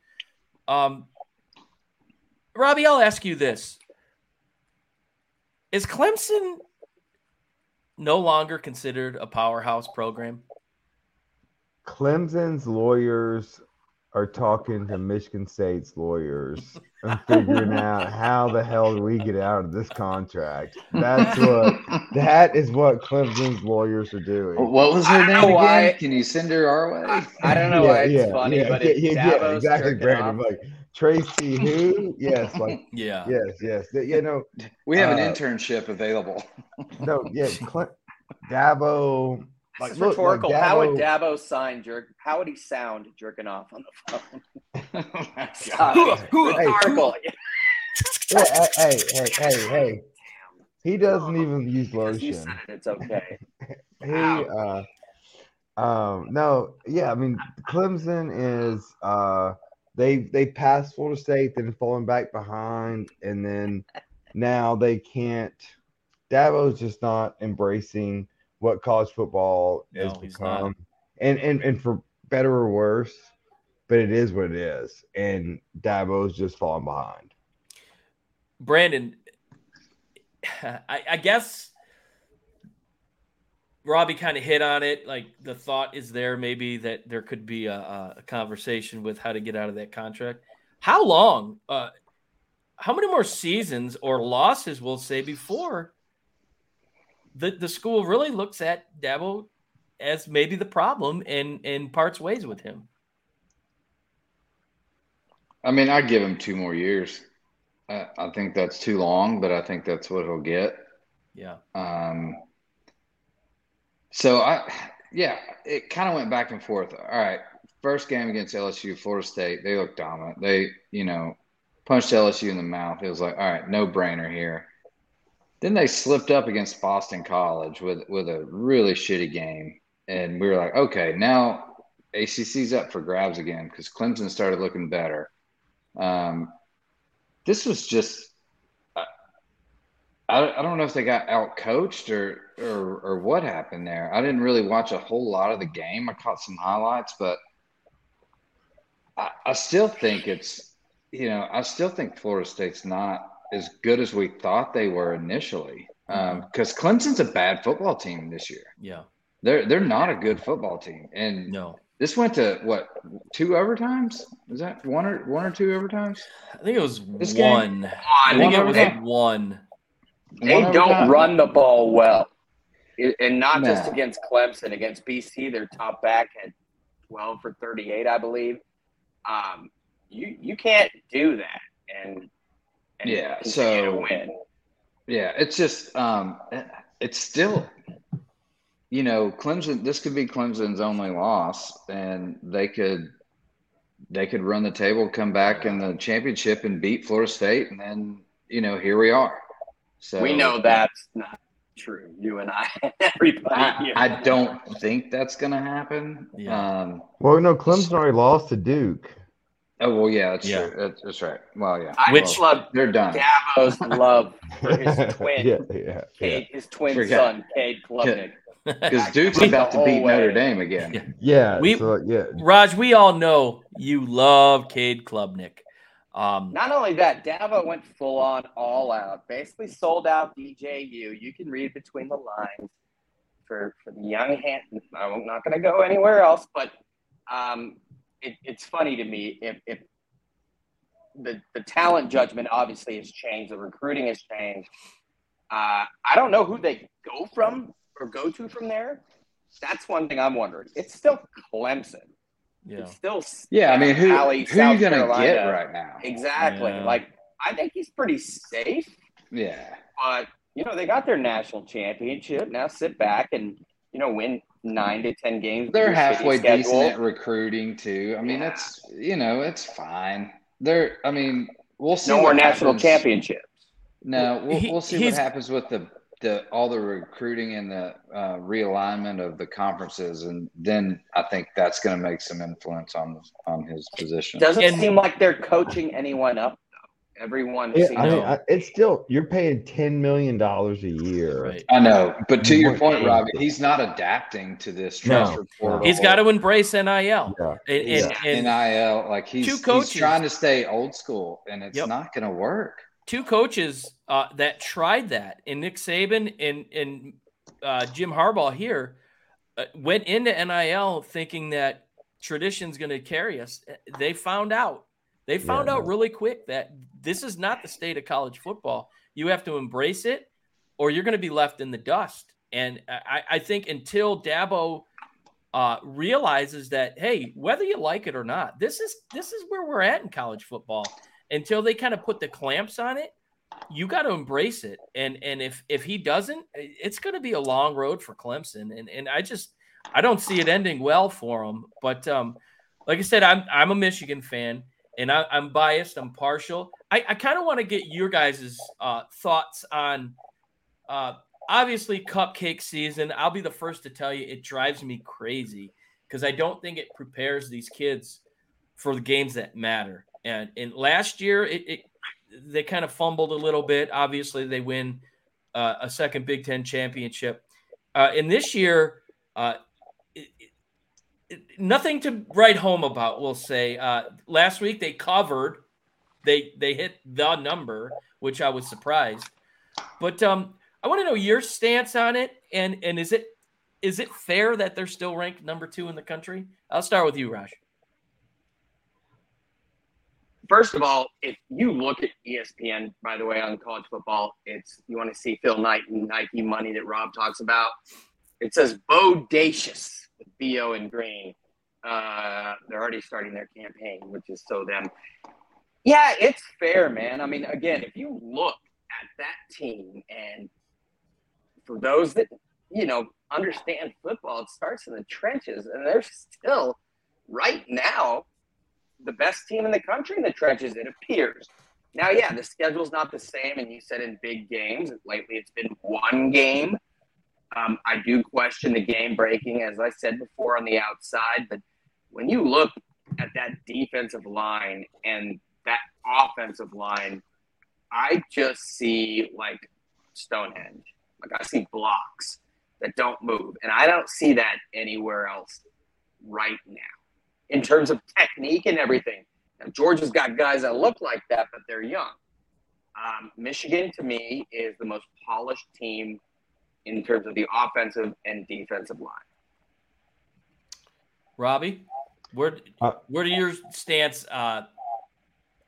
Um robbie i'll ask you this. Is clemson no longer considered a powerhouse program? Clemson's lawyers are talking to Michigan State's lawyers and figuring out how the hell do we get out of this contract. That's what that is what Clemson's lawyers are doing. What was her name again? why- Can you send her our way? I, I don't know why it's funny, but yeah, it's yeah, yeah, exactly, Brandon. off. Like Tracy, who? Yes, like yeah yes, yes. You know, We have an Uh, internship available. no, yeah, Cle- Dabo. This Like, is look, like rhetorical. How would Dabo- Dabo sign jerk? How would he sound jerking off on the phone? Oh my Stop God. it. Who- Rhetorical. Yeah, hey, hey, hey, hey. He doesn't even use Because you lotion. said it, it's okay. He uh um no, yeah, I mean Clemson is uh they they passed Florida State, then falling back behind, and then now they can't Dabo's just not embracing what college football has No, not. become. And and and for better or worse, but it is what it is. And Dabo's just falling behind. Brandon, I, I guess Robbie kind of hit on it. Like the thought is there, maybe that there could be a, a conversation with how to get out of that contract. How long? Uh, how many more seasons or losses will say before the the school really looks at Dabo as maybe the problem and and parts ways with him? I mean, I give him two more years. I, I think that's too long, but I think that's what he'll get. Yeah, Um, so I, yeah, it kind of went back and forth. All right, first game against LSU, Florida State, they looked dominant. They, you know, punched LSU in the mouth. It was like, all right, no brainer here. Then they slipped up against Boston College with with a really shitty game, and we were like, okay, now ACC's up for grabs again because Clemson started looking better. Um, this was just I, I don't know if they got out coached or, or or what happened there. I didn't really watch a whole lot of the game. I caught some highlights, but I, I still think it's you know I still think Florida State's not as good as we thought they were initially. Because Clemson's a bad football team this year. yeah, They're they're not a good football team, and no. this went to what two overtimes? Was that one or one or two overtimes? I think it was This game- one. I think it was overtime? one. They One don't overtime? run the ball well. It- and not just against Clemson, against BC, their top back had 12 for 38, I believe. Um, you you can't do that and, and Yeah, continue to so- win. Yeah, it's just um it's still you know, Clemson this could be Clemson's only loss and they could they could run the table, come back in the championship and beat Florida State and then, you know, here we are. So we know that's not true. You and I, everybody I, here. I don't think that's gonna happen. Yeah. Um Well, no, Clemson already lost to Duke. Oh well yeah, that's Yeah. true. That's, that's right. Well yeah. I Which- love They're done. Dabo's love for his twin, yeah, yeah, yeah. Cade, his twin Forgot. son, Cade Klubnik. Because Duke's about to whole beat Notre. Dame again. Yeah, We- so, yeah. Raj, we all know you love Cade Klubnik. Um, Not only that, Dabo went full on, all out, basically sold out DJU. You can read between the lines for for the young hand. I'm not going to go anywhere else, but um, it, it's funny to me if, if the the talent judgment obviously has changed, the recruiting has changed. Uh, I don't know who they go from or go to from there. That's one thing I'm wondering. It's still Clemson. yeah. It's still Yeah, I mean who Valley, who are you gonna Carolina. get right now? Exactly. Yeah. Like I think he's pretty safe, Yeah. but you know they got their national championship. Now sit back and you know win nine to ten games. They're halfway decent at recruiting too. I mean, Yeah. it's you know, it's fine. They're I mean, we'll see. No more national happens. championships. No, we'll, He- we'll see what happens with the the all the recruiting and the uh, realignment of the conferences, and then I think that's going to make some influence on on his position. Doesn't And- seem like they're coaching anyone up though. Everyone Yeah, seems I mean, I, it's still you're paying ten million dollars a year. Right. I know, but to your point, Robbie, he's not adapting to this No. transfer portal. He's got to embrace NIL. Yeah. And, and, He's and NIL, like he's, Two he's coaches. trying to stay old school, and it's Yep. not going to work. two coaches uh, that tried that, and Nick Saban and and uh, Jim Harbaugh here uh, went into NIL thinking that tradition's going to carry us. They found out. They found Yeah, out really quick that this is not the state of college football. You have to embrace it, or you're going to be left in the dust. And I, I think until Dabo uh, realizes that, hey, whether you like it or not, this is this is where we're at in college football. Until they kind of put the clamps on it, you got to embrace it. And and if if he doesn't, it's going to be a long road for Clemson. And and I just I don't see it ending well for him. But um, like I said, I'm I'm a Michigan fan, and I, I'm biased. I'm partial. I, I kind of want to get your guys' uh, thoughts on. Uh, obviously, cupcake season. I'll be the first to tell you it drives me crazy because I don't think it prepares these kids for the games that matter. And and last year, it, it they kind of fumbled a little bit. Obviously, they win uh, a second Big Ten championship. Uh, and this year, uh, nothing to write home about. We'll say uh, last week they covered, they they hit the number, which I was surprised. But um, I want to know your stance on it, and and is it is it fair that they're still ranked number two in the country? I'll start with you, Raj. First of all, if you look at ESPN, by the way, on college football, it's you want to see Phil Knight and Nike money that Rob talks about. It says bodacious with Bo and Green. Uh, they're already starting their campaign, which is so them. Yeah, it's fair, man. I mean, again, if you look at that team, and for those that you know understand football, it starts in the trenches, and they're still right now the best team in the country in the trenches, it appears. Now, yeah, the schedule's not the same, and you said in big games. Lately, it's been one game. Um, I do question the game breaking, as I said before, on the outside. But when you look at that defensive line and that offensive line, I just see like Stonehenge. Like I see blocks that don't move, and I don't see that anywhere else right now in terms of technique and everything. Now, Georgia's got guys that look like that, but they're young. Um, Michigan, to me, is the most polished team in terms of the offensive and defensive line. Robbie, where Uh, where do your stance uh,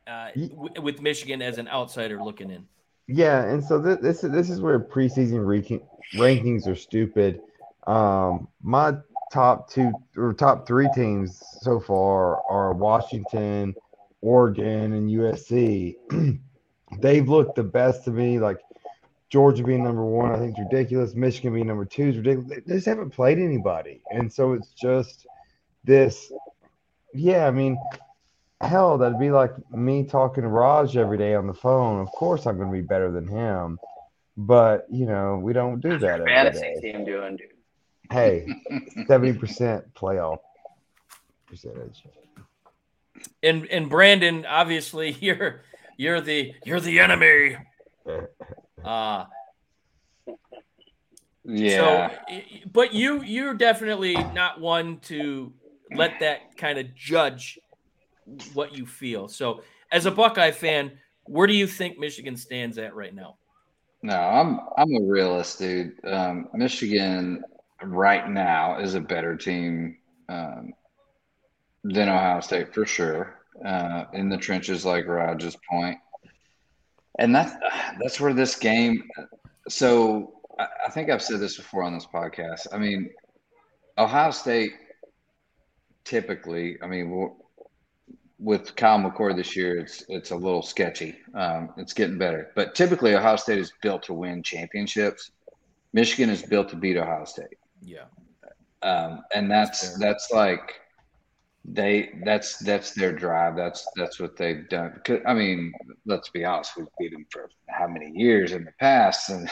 uh, w- with Michigan as an outsider looking in? Yeah, and so this this is this is where preseason ranking, rankings are stupid. Um, my top two or top three teams so far are Washington, Oregon, and USC. They've looked the best to me. Like Georgia being number one, I think is ridiculous. Michigan being number two is ridiculous. They just haven't played anybody, and so it's just this. Yeah, I mean, hell, that'd be like me talking to Raj every day on the phone. Of course, I'm going to be better than him, but you know, we don't do How's that. every fantasy day. team doing, dude? Hey, seventy percent playoff percentage. And and Brandon, obviously, you're you're the you're the enemy. Uh Yeah. So, but you you're definitely not one to let that kind of judge what you feel. So, as a Buckeye fan, where do you think Michigan stands at right now? No, I'm I'm a realist, dude. Um, Michigan right now is a better team um, than Ohio State for sure. Uh, in the trenches, like Rogers' point, and that's that's where this game. So I, I think I've said this before on this podcast. I mean, Ohio State typically. I mean, with Kyle McCord this year, it's it's a little sketchy. Um, it's getting better, but typically Ohio State is built to win championships. Michigan is built to beat Ohio State, Yeah. um, and that's That's that's, like they that's that's their drive. That's that's what they've done. 'Cause, I mean, let's be honest, we've beat them for how many years in the past, and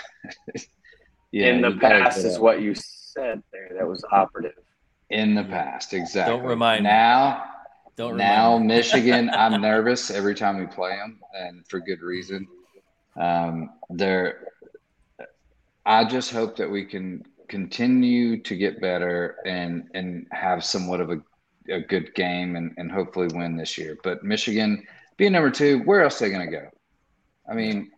yeah, in the past is what you said there. That was operative. in the past exactly. Don't remind me. now. Don't now remind me. Michigan, I'm nervous every time we play them, and for good reason. Um, they're. I just hope that we can continue to get better and and have somewhat of a, a good game and, and hopefully win this year. But Michigan being number two, where else are they going to go? I mean,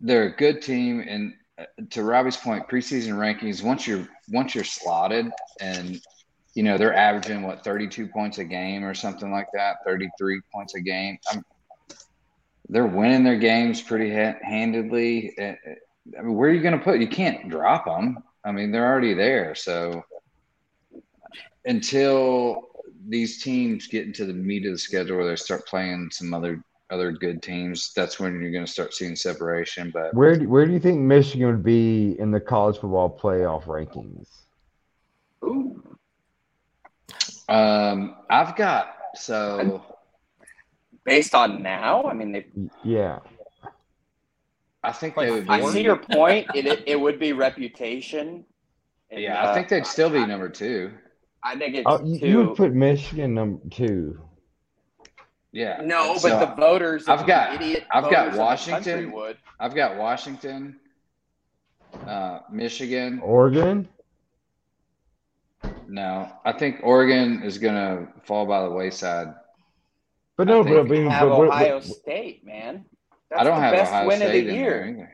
they're a good team, and uh, to Robbie's point, preseason rankings. Once you're once you're slotted and you know they're averaging what 32 points a game or something like that 33 points a game I'm, they're winning their games pretty ha- handedly Uh, I mean, where are you going to put you can't drop them i mean they're already there so until these teams get into the meat of the schedule where they start playing some other other good teams that's when you're going to start seeing separation but Where do, where do you think Michigan would be in the college football playoff rankings? Ooh. um i've got so Based on now, I mean, they, Yeah. i think Like they would be I see your point. It, it, it would be reputation. And, yeah i uh, think they'd still be number two I think it's Oh, you, two. you would put Michigan number two. Yeah. no, but So, the voters. I've got- idiot I've got voters country Washington. Would. I've got Washington, uh, Michigan. Oregon? No, I think Oregon is going to fall by the wayside. But I no, think but, I we mean, have but, Ohio what- State, man. That's I don't the have best Ohio win State of the in there year.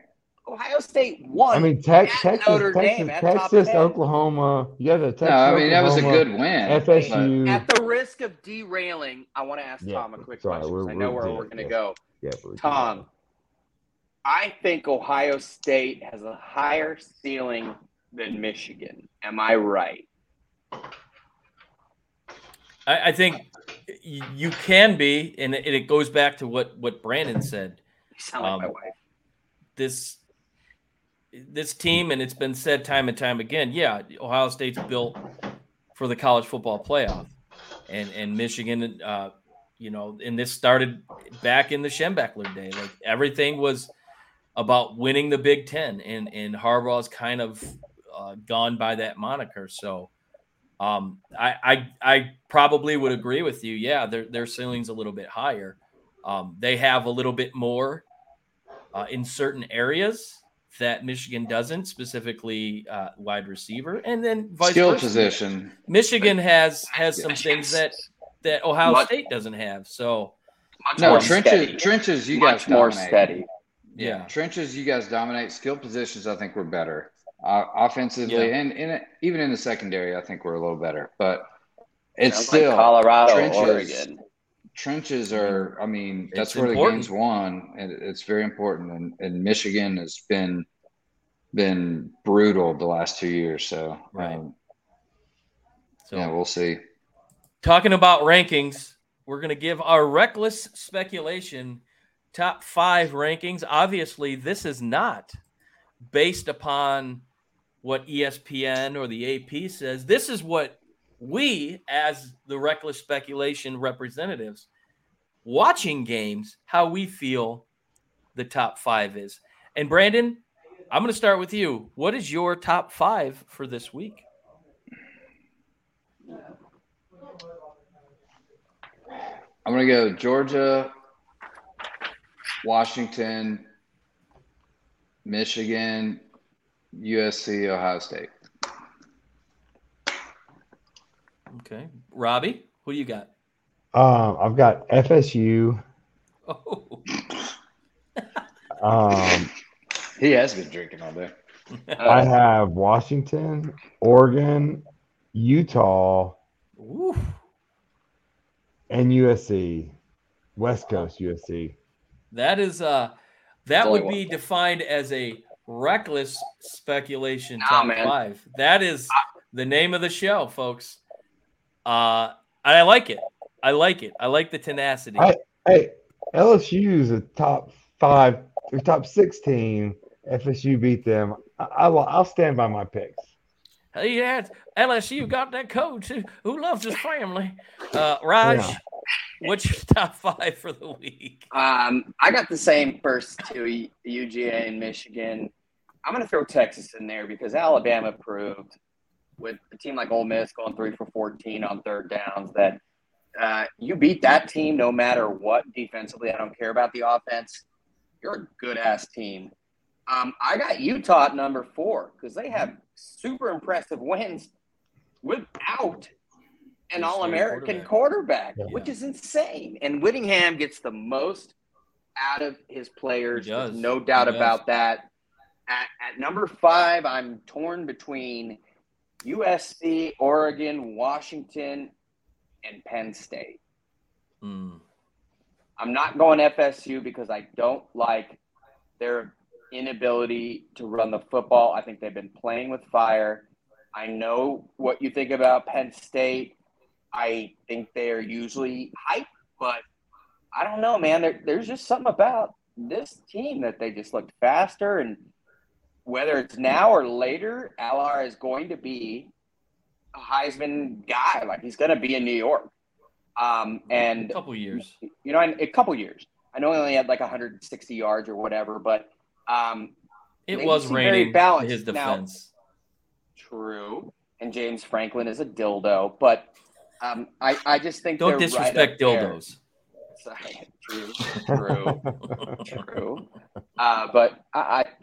Either. Ohio State won. I mean, Tex, at Texas, Notre Texas, Dame at Texas, 10. Oklahoma. You got the Texas. No, I mean that was a good win. FSU. At the risk of derailing, I want to ask Yeah, Tom a quick sorry, question. 'cause we're- I know we're- where we're going to yeah. go. Yeah, we're- Tom, I think Ohio State has a higher ceiling than Michigan. Am I right? I, I think you can be, and it, it goes back to what what Brandon said. You sound like my Um, wife. This this team, and it's been said time and time again. Yeah, Ohio State's built for the college football playoff, and and Michigan, uh, you know, and this started back in the Schembechler day. Like everything was about winning the Big Ten, and and Harbaugh's kind of uh, gone by that moniker. So. Um, I, I I probably would agree with you. Yeah, their their ceiling's a little bit higher. Um, they have a little bit more uh, in certain areas that Michigan doesn't, specifically uh, wide receiver, and then vice Skill versa. position. Michigan has has some things that that Ohio Much- State doesn't have. So No, trenches. steady. Trenches. You Much guys more dominate. steady. yeah, Trenches. You guys dominate. Skill positions. I think we're better. Uh, offensively Yeah. and, and even in the secondary, I think we're a little better. But it's Sounds still like Colorado, trenches- Oregon. Trenches are i mean It's that's where important. the game's won and it's very important and, and michigan has been been brutal the last two years so Right. um, So yeah, we'll see. talking about rankings, we're going to give our reckless speculation top five rankings. Obviously, this is not based upon what ESPN or the AP says. This is what we, as the reckless speculation representatives, watching games, how we feel the top five is. And Brandon, I'm going to start with you. What is your top five for this week? I'm gonna go Georgia, Washington, Michigan, USC, Ohio State. Okay. Robbie, who do you got? Um, I've got FSU. Oh, Um, He has been drinking all day. I have Washington, Oregon, Utah, Oof. and USC. West Coast USC. That is uh that would be one. defined as a reckless speculation Nah, top man. five. That is the name of the show, folks. Uh I like it. I like it. I like the tenacity. I- Hey, LSU is a top five or top six team. FSU beat them. I, I'll, I'll stand by my picks. Hey, yeah, LSU got that coach who, who loves his family. Uh Raj, Yeah. what's your top five for the week? Um, I got the same first two, UGA and Michigan. I'm going to throw Texas in there because Alabama proved with a team like Ole Miss going three for 14 on third downs that uh, you beat that team no matter what defensively. I don't care about the offense. You're a good ass team. Um, I got Utah at number four because they have super impressive wins without an All American quarterback. quarterback, Yeah. which is insane. And Whittingham gets the most out of his players. He does. There's no doubt about that. At, at number five, I'm torn between USC, Oregon, Washington, and Penn State. Hmm. I'm not going FSU because I don't like their inability to run the football. I think they've been playing with fire. I know what you think about Penn State. I think they are usually hype, but I don't know, man. There, there's just something about this team that they just looked faster. And whether it's now or later, Allar is going to be a Heisman guy. Like he's going to be in New York. Um, and A couple years. you know, in a couple years. I know he only had like 160 yards or whatever, but um, It was very raining balanced. his Now- defense. true. And James Franklin is a dildo, but um, I, I just think Don't disrespect right dildos. Sorry, true, true, true. Uh, but I,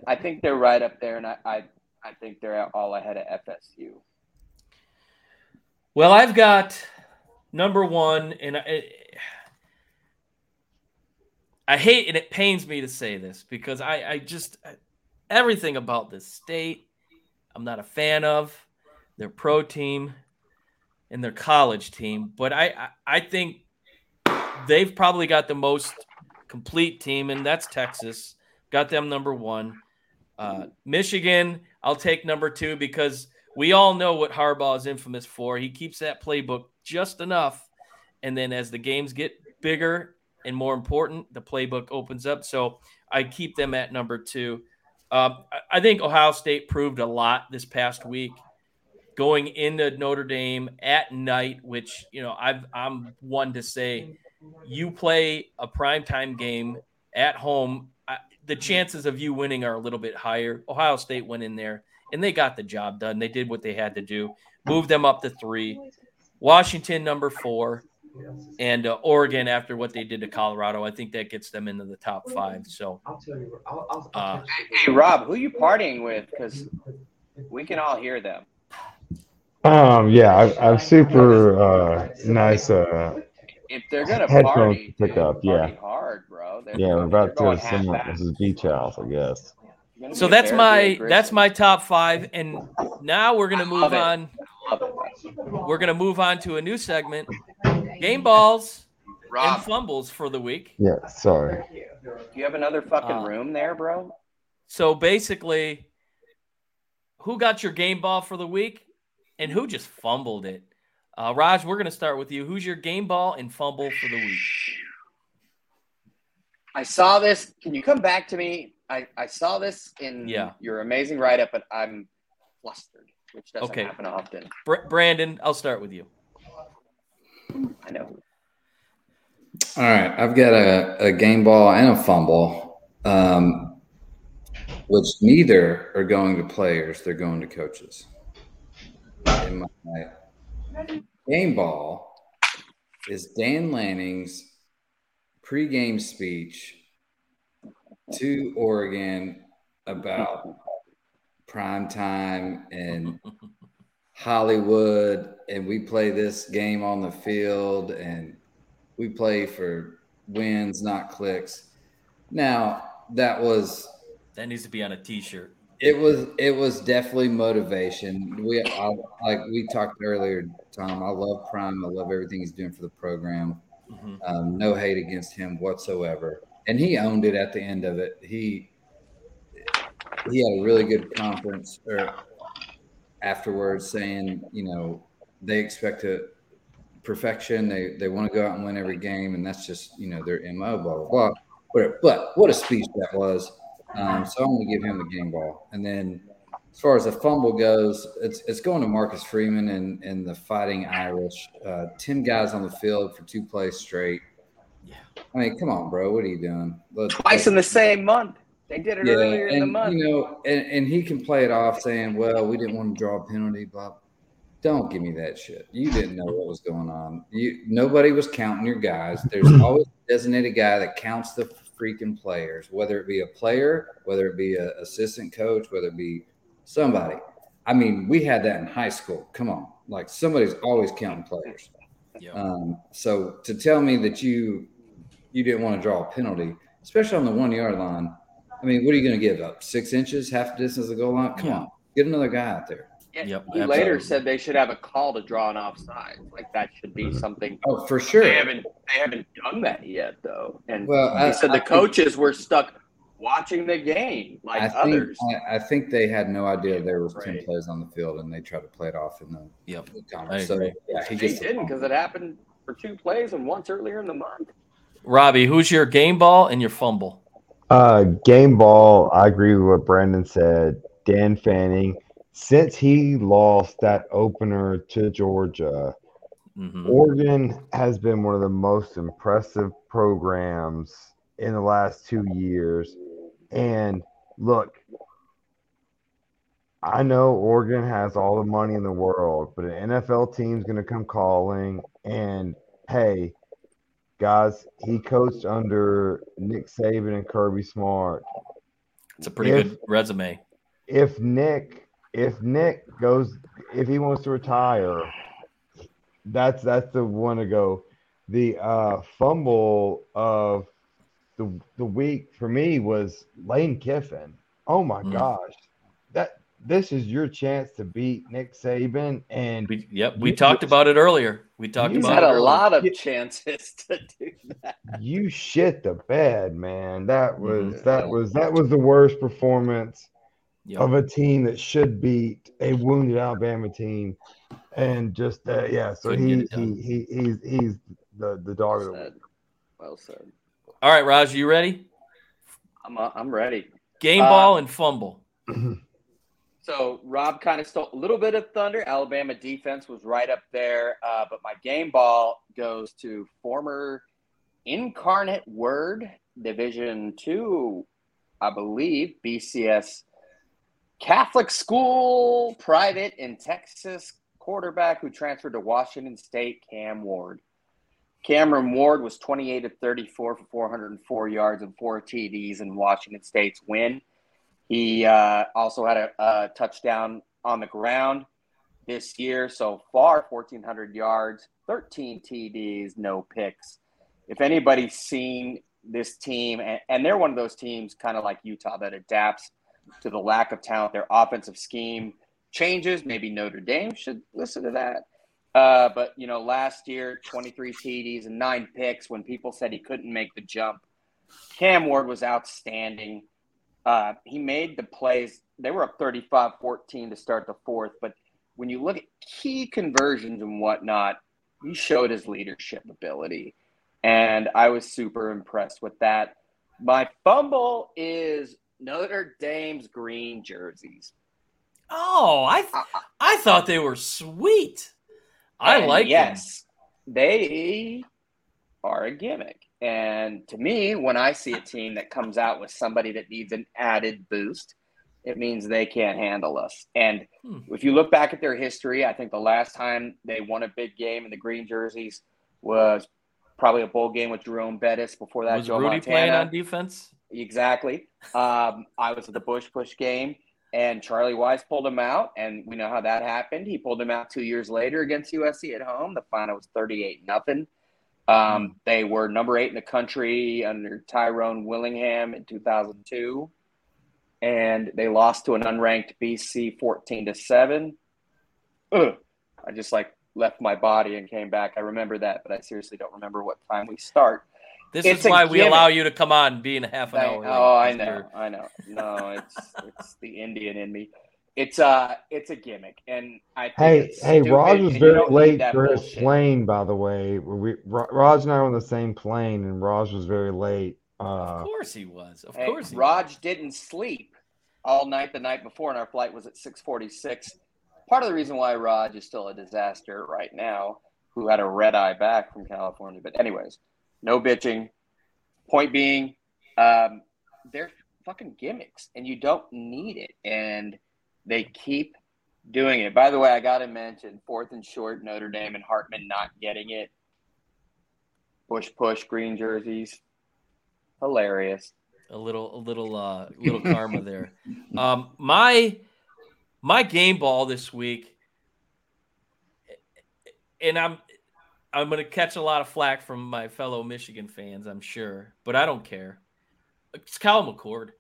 I, I think they're right up there, and I, I, I think they're all ahead of FSU. Well, I've got number one, and I, I hate and it pains me to say this because I, I just everything about this state I'm not a fan of their pro team and their college team, but I, I, I think they've probably got the most complete team, and that's Texas. Got them number one. Uh, Michigan, I'll take number two because we all know what Harbaugh is infamous for. He keeps that playbook just enough, and then as the games get bigger and more important, the playbook opens up. So I keep them at number two. I- I think Ohio State proved a lot this past week, going into Notre Dame at night. Which you know, I've, I'm one to say, you play a primetime game at home. I, the chances of you winning are a little bit higher. Ohio State went in there and they got the job done. They did what they had to do, move them up to three. Washington number four, and uh, Oregon after what they did to Colorado. I think that gets them into the top five. So I'll tell you. I'll, I'll, Uh, Hey, Rob, who you partying with? Because we can all hear them. Um, yeah, I, I've super uh, nice. Uh, If they're gonna Headphones party, to pick dude, up, yeah. party hard, bro. They're, yeah, we're about to go going to someone beach house, I guess. So that's my that's my top five. And now we're gonna I move love it. on. Love it. We're gonna move on to a new segment: game balls and Rob, fumbles for the week. Yeah, sorry. do you have another fucking Uh, room there, bro? So basically, who got your game ball for the week and who just fumbled it? Uh, Raj, we're going to start with you. Who's your game ball and fumble for the week? I saw this. Can you come back to me? I, I saw this in Yeah. your amazing write up, but I'm flustered, which doesn't Okay. happen often. Br- Brandon, I'll start with you. I know. All right, I've got a, a game ball and a fumble, um, which neither are going to players; they're going to coaches. And my game ball is Dan Lanning's pregame speech to Oregon about prime time and Hollywood, and we play this game on the field, and we play for wins, not clicks. Now that was That needs to be on a T-shirt. It was it was definitely motivation. We I, like we talked earlier, Tom. I love Prime. I love everything he's doing for the program. Mhm. Um, no hate against him whatsoever, and he owned it at the end of it. He he had a really good conference or afterwards, saying you know they expect to perfection. They they want to go out and win every game, and that's just you know their mo. Blah blah blah. But, but what a speech that was. Um, so I'm going to give him the game ball, and then as far as the fumble goes, it's it's going to Marcus Freeman and and the Fighting Irish. Uh, Ten guys on the field for two plays straight. Yeah. I mean, come on, bro. What are you doing? Let- Twice in the same month. They did it yeah, earlier in the month. you know, and, and he can play it off saying, "Well, we didn't want to draw a penalty." Blah. Don't give me that shit. You didn't know what was going on. You nobody was counting your guys. There's always a designated guy that counts the freaking players, whether it be a player, whether it be an assistant coach, whether it be somebody. I mean, we had that in high school. Come on, like somebody's always counting players. Yeah. Um, so to tell me that you you didn't want to draw a penalty, especially on the one yard line, I mean, what are you going to give up? Six inches, half the distance of the goal line? Come Yeah. on, get another guy out there. Yeah, Yep, he absolutely. later said they should have a call to draw an offside. Like that should be something. Oh, for sure. They haven't they haven't done that yet though. And Well, he I- said I the think- were stuck watching the game like I think others. I, I think they had no idea there was ten Right. plays on the field, and they tried to play it off in the, Yep. the conference. So yeah, he They gets didn't because it happened for two plays and once earlier in the month. Robbie, who's your game ball and your fumble? Uh, game ball. I agree with what Brandon said. Dan Lanning, since he lost that opener to Georgia, Mhm. Oregon has been one of the most impressive programs in the last two years. And look, I know Oregon has all the money in the world, but an NFL team's going to come calling. And hey, guys, he coached under Nick Saban and Kirby Smart. It's a pretty If- good resume. If Nick, if Nick goes, if he wants to retire, that's that's the one to go. The uh, fumble of the the week for me was Lane Kiffin. Oh my Mm. gosh, that this is your chance to beat Nick Saban, and We, yep, we You- talked about it earlier. We talked He's He's about had it a earlier. lot of chances to do that. you shit the bed, man. That was Mhm. that was that was the worst performance Yep. of a team that should beat a wounded Alabama team, and just uh, yeah. So he, get it done. he he he's he's the the dog of the Well week. said. Well said. All right, Raj, you ready? I'm uh, I'm ready. Game Uh, ball and fumble. So Rob kind of stole a little bit of thunder. Alabama defense was right up there, uh, but my game ball goes to former Incarnate Word Division Two, I believe, BCS Catholic school private in Texas quarterback who transferred to Washington State, Cam Ward. Cameron Ward was 28 of 34 for 404 yards and four TDs in Washington State's win. He uh, also had a, a touchdown on the ground this year so far 1,400 yards, 13 TDs, no picks. If anybody's seen this team, and, and they're one of those teams kind of like Utah that adapts to the lack of talent, their offensive scheme changes. Maybe Notre Dame should listen to that. Uh, but, you know, last year, 23 TDs and nine picks when people said he couldn't make the jump. Cam Ward was outstanding. Uh, he made the plays. They were up 35 14 to start the fourth, but when you look at key conversions and whatnot, he showed his leadership ability. And I was super impressed with that. My fumble is Notre Dame's green jerseys. Oh, I th- I thought they were sweet. I like yes, them. they are a gimmick. And to me, when I see a team that comes out with somebody that needs an added boost, it means they can't handle us. And hmm. if you look back at their history, I think the last time they won a big game in the green jerseys was probably a bowl game with Jerome Bettis. Before that, was Joe Rudy Montana. playing on defense? Exactly. Um, I was at the Bush Push game, and Charlie Weis pulled him out, and we know how that happened. He pulled him out two years later against USC at home. The final was thirty-eight nothing. Um, they were number eight in the country under Tyrone Willingham in 2002, and they lost to an unranked BC 14 to seven. I just like left my body and came back. I remember that, but I seriously don't remember what time we start. This it's is why we allow you to come on being a half an hour. oh, I know, I know. No, it's it's the Indian in me. It's uh it's a gimmick, and I hey hey Raj was very late for his plane. By the way, we Raj and I were on the same plane, and Raj was very late. Uh, of course he was. Of course, Raj was. didn't sleep all night the night before, and our flight was at six forty six. Part of the reason why Raj is still a disaster right now, who had a red eye back from California. But anyways, no bitching. Point being, um, they're fucking gimmicks, and you don't need it, and they keep doing it. By the way, I got to mention fourth and short, Notre Dame and Hartman not getting it. Bush push, green jerseys, hilarious. A little, a little, uh, little karma there. Um, my, my game ball this week, and I'm, I'm going to catch a lot of flack from my fellow Michigan fans, I'm sure, but I don't care. It's Kyle McCord.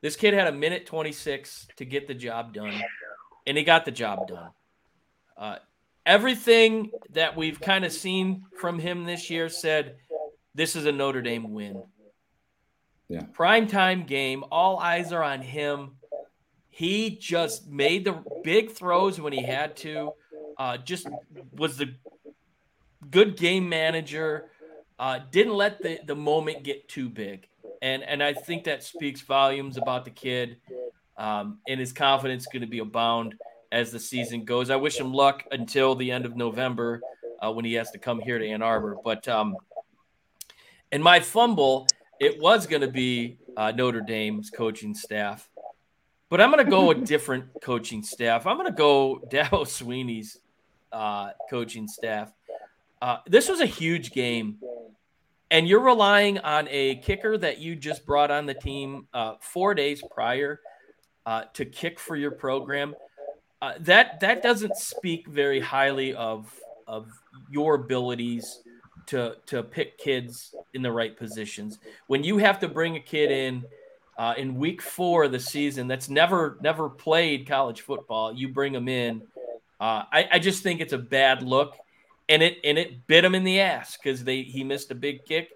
This kid had a minute 26 to get the job done, and he got the job done. Uh, everything that we've kind of seen from him this year said this is a Notre Dame win. Yeah. Prime time game. All eyes are on him. He just made the big throws when he had to. Uh, just was the good game manager. Uh, didn't let the, the moment get too big and and I think that speaks volumes about the kid, um, and his confidence going to be abound as the season goes. I wish him luck until the end of November uh, when he has to come here to Ann Arbor. But um, and my fumble, it was going to be uh, Notre Dame's coaching staff, but I'm going to go a different coaching staff. I'm going to go Dabo Swinney's uh, coaching staff. Uh, this was a huge game and you're relying on a kicker that you just brought on the team uh, four days prior uh, to kick for your program. Uh, that that doesn't speak very highly of of your abilities to to pick kids in the right positions. When you have to bring a kid in uh, in week four of the season that's never never played college football, you bring them in. Uh, I, I just think it's a bad look and it and it bit him in the ass because they he missed a big kick,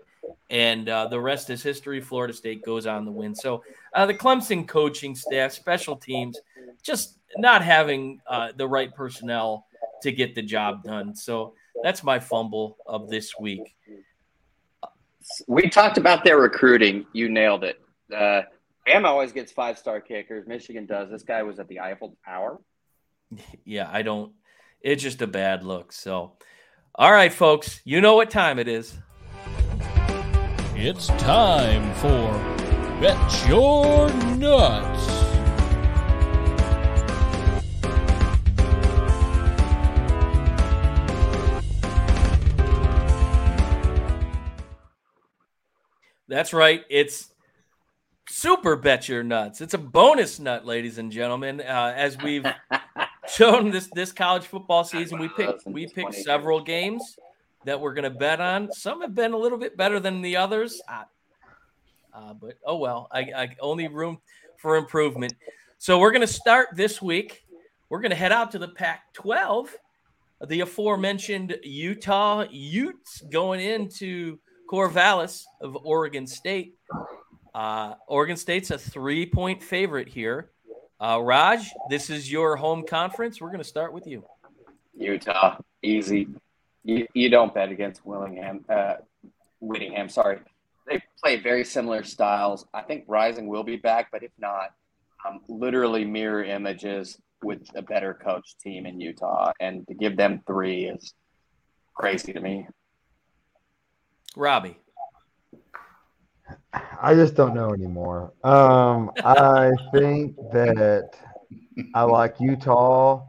and uh, the rest is history. Florida State goes on the win. So uh, the Clemson coaching staff, special teams, just not having uh, the right personnel to get the job done. So that's my fumble of this week. We talked about their recruiting. You nailed it. Uh, Bama always gets five star kickers. Michigan does. This guy was at the Eiffel Tower. Yeah, I don't. It's just a bad look. So. All right, folks, you know what time it is. It's time for Bet Your Nuts. That's right. It's super bet your nuts. It's a bonus nut, ladies and gentlemen. Uh, as we've shown this this college football season. We picked we picked several games that we're going to bet on. Some have been a little bit better than the others, uh, but oh well. I, I only room for improvement. So we're going to start this week. We're going to head out to the Pac-12. The aforementioned Utah Utes going into Corvallis of Oregon State. Uh, Oregon State's a three-point favorite here. Uh, Raj, this is your home conference. We're going to start with you. Utah, easy. You, you don't bet against Willingham, uh, Whittingham. Sorry, they play very similar styles. I think Rising will be back, but if not, um, literally mirror images with a better coach team in Utah, and to give them three is crazy to me. Robbie. I just don't know anymore. Um, I think that I like Utah,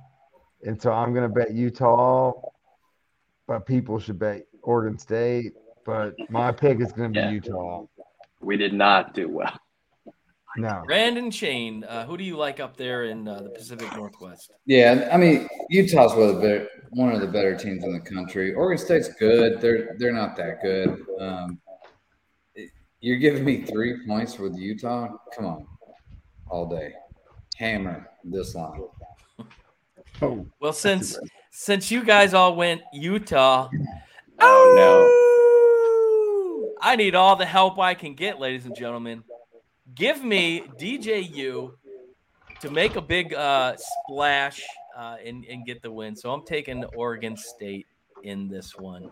and so I'm going to bet Utah, but people should bet Oregon State. But my pick is going to be Yeah. Utah. We did not do well. No, Brandon Shane, uh, who do you like up there in uh, the Pacific Northwest? Yeah, I mean Utah's one of the better, one of the better teams in the country. Oregon State's good. They're they're not that good. Um, it- you're giving me three points with Utah. Come on, all day, hammer this line. oh, Well, since since you guys all went Utah, Oh no, I need all the help I can get, ladies and gentlemen. Give me DJU to make a big uh, splash uh, and, and get the win. So I'm taking Oregon State in this one.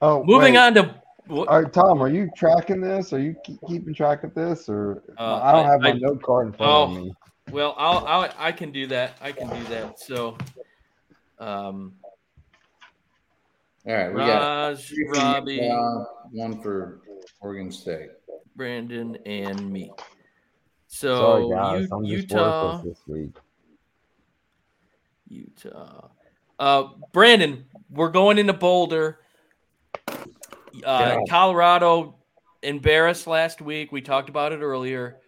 oh Moving wait. on to wh- All right, Tom, are you tracking this? Are you keep, keeping track of this, or Uh, I don't I- have my I- note card in front Oh. of me? Well, I'll, I'll I can do that. I can do that. So, um, All right, we got Raj, three Robbie, Utah, one for Oregon State. Brandon, and me. So Sorry, guys, U- I'm just Utah, this week. Utah. Uh, Brandon, we're going into Boulder. Uh, Yeah. Colorado embarrassed last week. We talked about it earlier.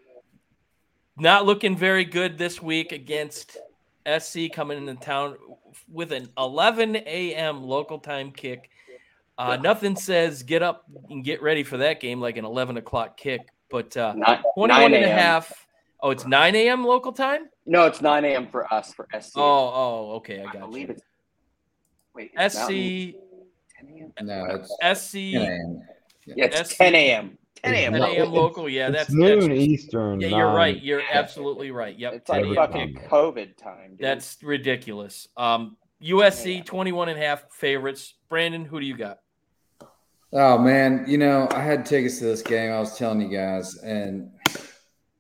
Not looking very good this week against SC coming into town with an 11 a.m. local time kick. Uh, nothing says get up and get ready for that game like an 11 o'clock kick, but uh, Nine, 21 9 and a a.m.1/2. Oh, it's 9 a.m. local time? No, it's 9 a.m. for us for SC. Oh, oh, okay. I I got believe you. it's. Wait, it's SC, Mountain 10 a.m. No, it's SC, 10 a.m. Yeah, it's SC. 10 a.m. 10 a.m. 10 a.m. local. Yeah, it's that's noon that's- Eastern. Yeah, you're right. You're absolutely right. Yep. It's like fucking COVID time. Dude. That's ridiculous. Um, USC Yeah. 21 and a half favorites. Brandon, who do you got? Oh man, you know, I had tickets to this game. I was telling you guys, and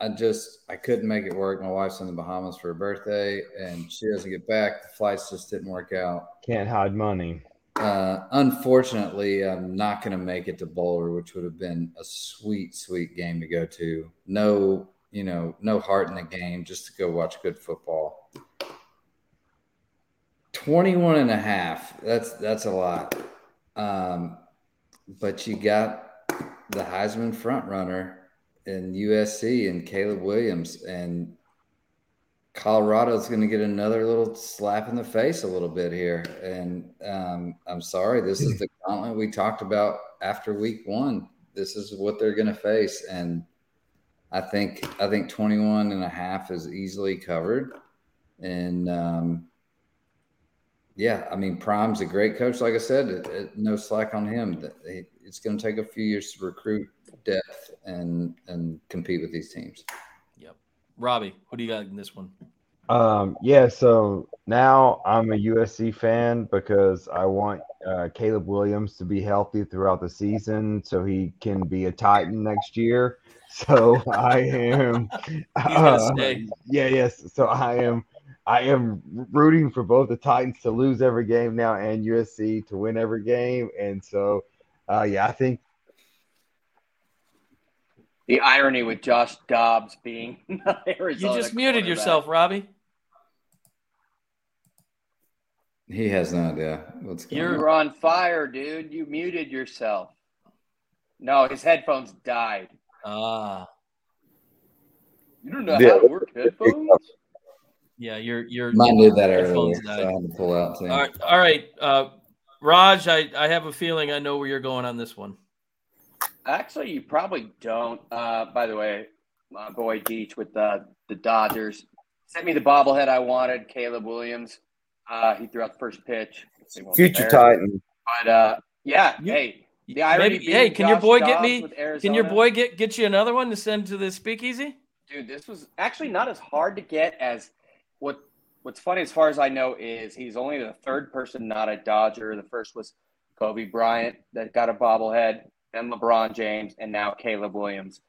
I just I couldn't make it work. My wife's in the Bahamas for her birthday, and she doesn't get back. The flights just didn't work out. Can't hide money. Uh, unfortunately, I'm not going to make it to Boulder, which would have been a sweet, sweet game to go to. No, you know, no heart in the game, just to go watch good football. 21 and a half. That's that's a lot. Um, but you got the Heisman front runner in USC and Caleb Williams and Colorado's going to get another little slap in the face a little bit here. And um, I'm sorry, this is the gauntlet we talked about after week one. This is what they're going to face. And I think, I think 21 and a half is easily covered. And um, yeah, I mean, Prime's a great coach. Like I said, it, it, no slack on him. It's going to take a few years to recruit depth and, and compete with these teams. Robbie, who do you got in this one? Um, yeah, so now I'm a USC fan because I want uh, Caleb Williams to be healthy throughout the season so he can be a Titan next year. So I am, uh, yeah, yes. So I am, I am rooting for both the Titans to lose every game now and USC to win every game. And so, uh, yeah, I think the irony with Josh Dobbs being Arizona. You just muted yourself, Robbie. He has no idea what's going You're- on. You're on fire, dude. You muted yourself. No, his headphones died. Ah, You don't know Yeah. how to work headphones? yeah. You're you're. Mine did that earlier, so. I had to pull out too. All right, all right. Uh, Raj, I, I have a feeling I know where you're going on this one. Actually, you probably don't. Uh, by the way, my boy Deech with the the Dodgers sent me the bobblehead I wanted. Caleb Williams. Uh, he threw out the first pitch. Future. Titan. But uh, yeah, You- hey, the irony Maybe, hey, can your Josh boy get me? Can your boy get get you another one to send to the speakeasy? dude, this was actually not as hard to get as what. What's funny, as far as I know, is he's only the third person not a Dodger. The first was Kobe Bryant that got a bobblehead, then LeBron James, and now Caleb Williams.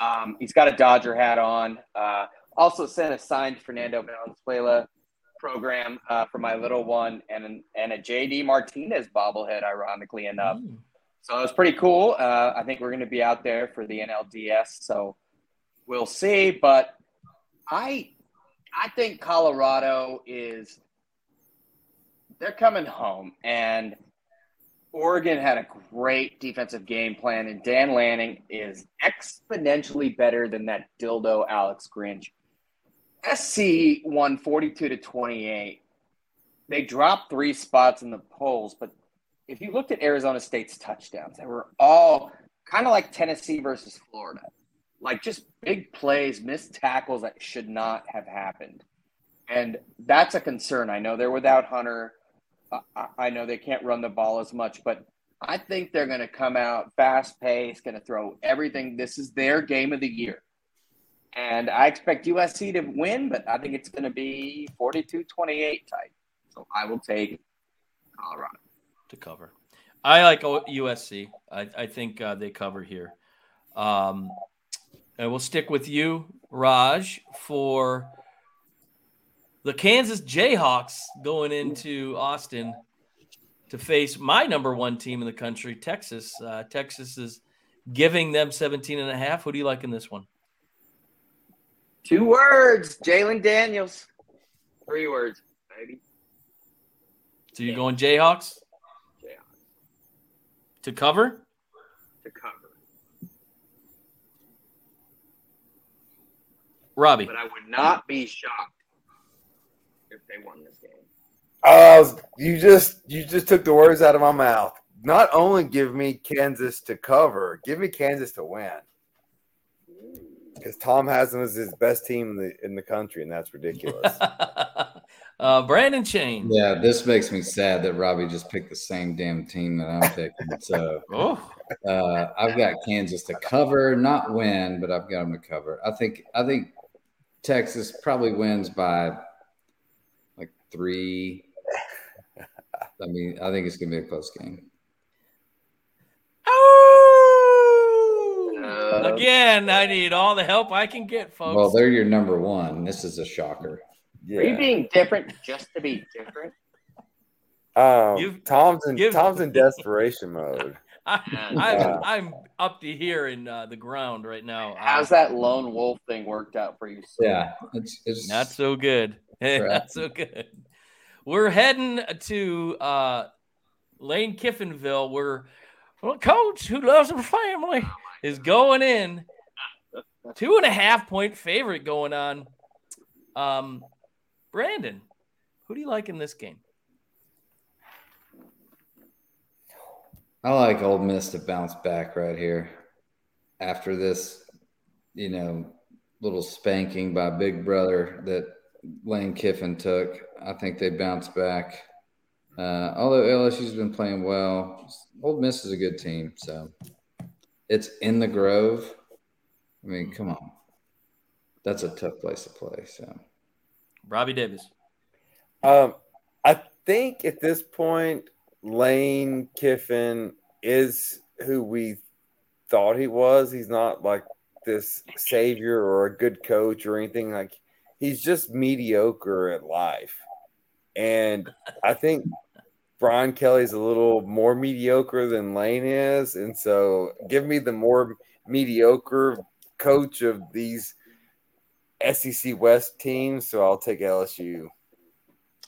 Um, he's got a Dodger hat on. Uh, also sent a signed Fernando Valenzuela program uh, for my little one and and a JD Martinez bobblehead, ironically enough. Mm. So it was pretty cool. Uh, I think we're going to be out there for the NLDS, so we'll see. But I, I think Colorado is they're coming home, and Oregon had a great defensive game plan, and Dan Lanning is exponentially better than that dildo Alex Grinch. SC won 42 to 28. They dropped three spots in the polls, but if you looked at Arizona State's touchdowns, they were all kind of like Tennessee versus Florida. Like just big plays, missed tackles that should not have happened. And that's a concern. I know they're without Hunter. I, know they can't run the ball as much, but I think they're going to come out fast paced, going to throw everything. This is their game of the year. And I expect USC to win, but I think it's going to be 42 28 type. So I will take Colorado. to cover. I like USC. I, I think uh, they cover here. Um, and we'll stick with you, Raj, for the Kansas Jayhawks going into Austin to face my number one team in the country, Texas. Uh, Texas is giving them 17 and a half. Who do you like in this one? Two words Jalon Daniels. Three words, baby. So you're going Jayhawks Jayhawks to cover? to cover. Robbie. But I would not be shocked they won this game. I was, you just you just took the words out of my mouth. Not only give me Kansas to cover, give me Kansas to win. Because Tom has them as his best team in the in the country, and that's ridiculous. uh, Brandon Chain. Yeah, this makes me sad that Robbie just picked the same damn team that I'm picking. So Oh, uh, I've got Kansas to cover, not win, but I've got them to cover. I think I think Texas probably wins by like three. I mean, I think it's gonna be a close game. Uh, Again, I need all the help I can get, folks. Well, they're your number one. This is a shocker. Are you being different just to be different? Um, Give- Tom's in give- Tom's in desperation mode. I, Yeah. I'm, I'm up to here in uh, the ground right now. How's that lone wolf thing worked out for you? son? Yeah, it's it's Not so good. Not so good. We're heading to uh, Lane Kiffinville. Where well, coach who loves her family is going in. Two and a half point favorite going on. Um, Brandon, who do you like in this game? I like Ole Miss to bounce back right here after this, you know, little spanking by Big Brother that Lane Kiffin took. I think they bounce back. Uh, although LSU's been playing well, Ole Miss is a good team, so it's in the Grove. I mean, come on, that's a tough place to play. So Robbie Davis. Um, I think at this point, Lane Kiffin is who we thought he was. He's not like this savior or a good coach or anything. Like he's just mediocre at life. And I think Brian Kelly's a little more mediocre than Lane is. And so give me the more mediocre coach of these SEC West teams. So I'll take LSU.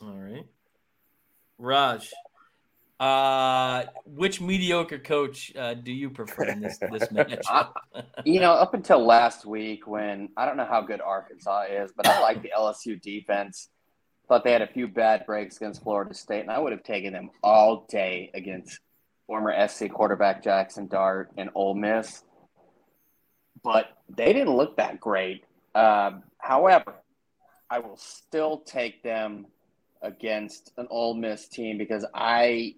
All right. Raj, uh, which mediocre coach uh, do you prefer in this this match? Uh, You know, up until last week, when I don't know how good Arkansas is, but I like the LSU defense. Thought they had a few bad breaks against Florida State, and I would have taken them all day against former SC quarterback Jaxson Dart and Ole Miss. But they didn't look that great. Um, however, I will still take them against an Ole Miss team because I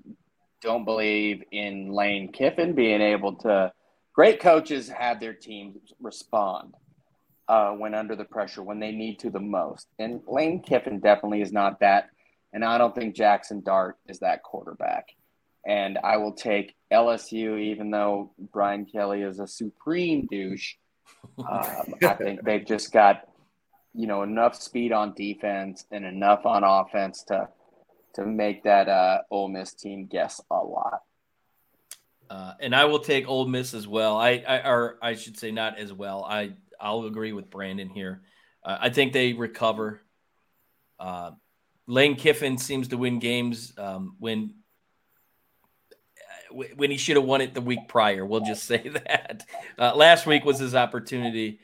don't believe in Lane Kiffin being able to. Great coaches have their teams respond. uh, when under the pressure, when they need to the most. And Lane Kiffin definitely is not that. And I don't think Jaxson Dart is that quarterback. And I will take LSU, even though Brian Kelly is a supreme douche. Um, I think they've just got, you know, enough speed on defense and enough on offense to to make that uh, Ole Miss team guess a lot. Uh, and I will take Ole Miss as well. I, I or I should say not as well. I I'll agree with Brandon here. Uh, I think they recover. Uh, Lane Kiffin seems to win games um, when when he should have won it the week prior. We'll just say that. Uh, last week was his opportunity,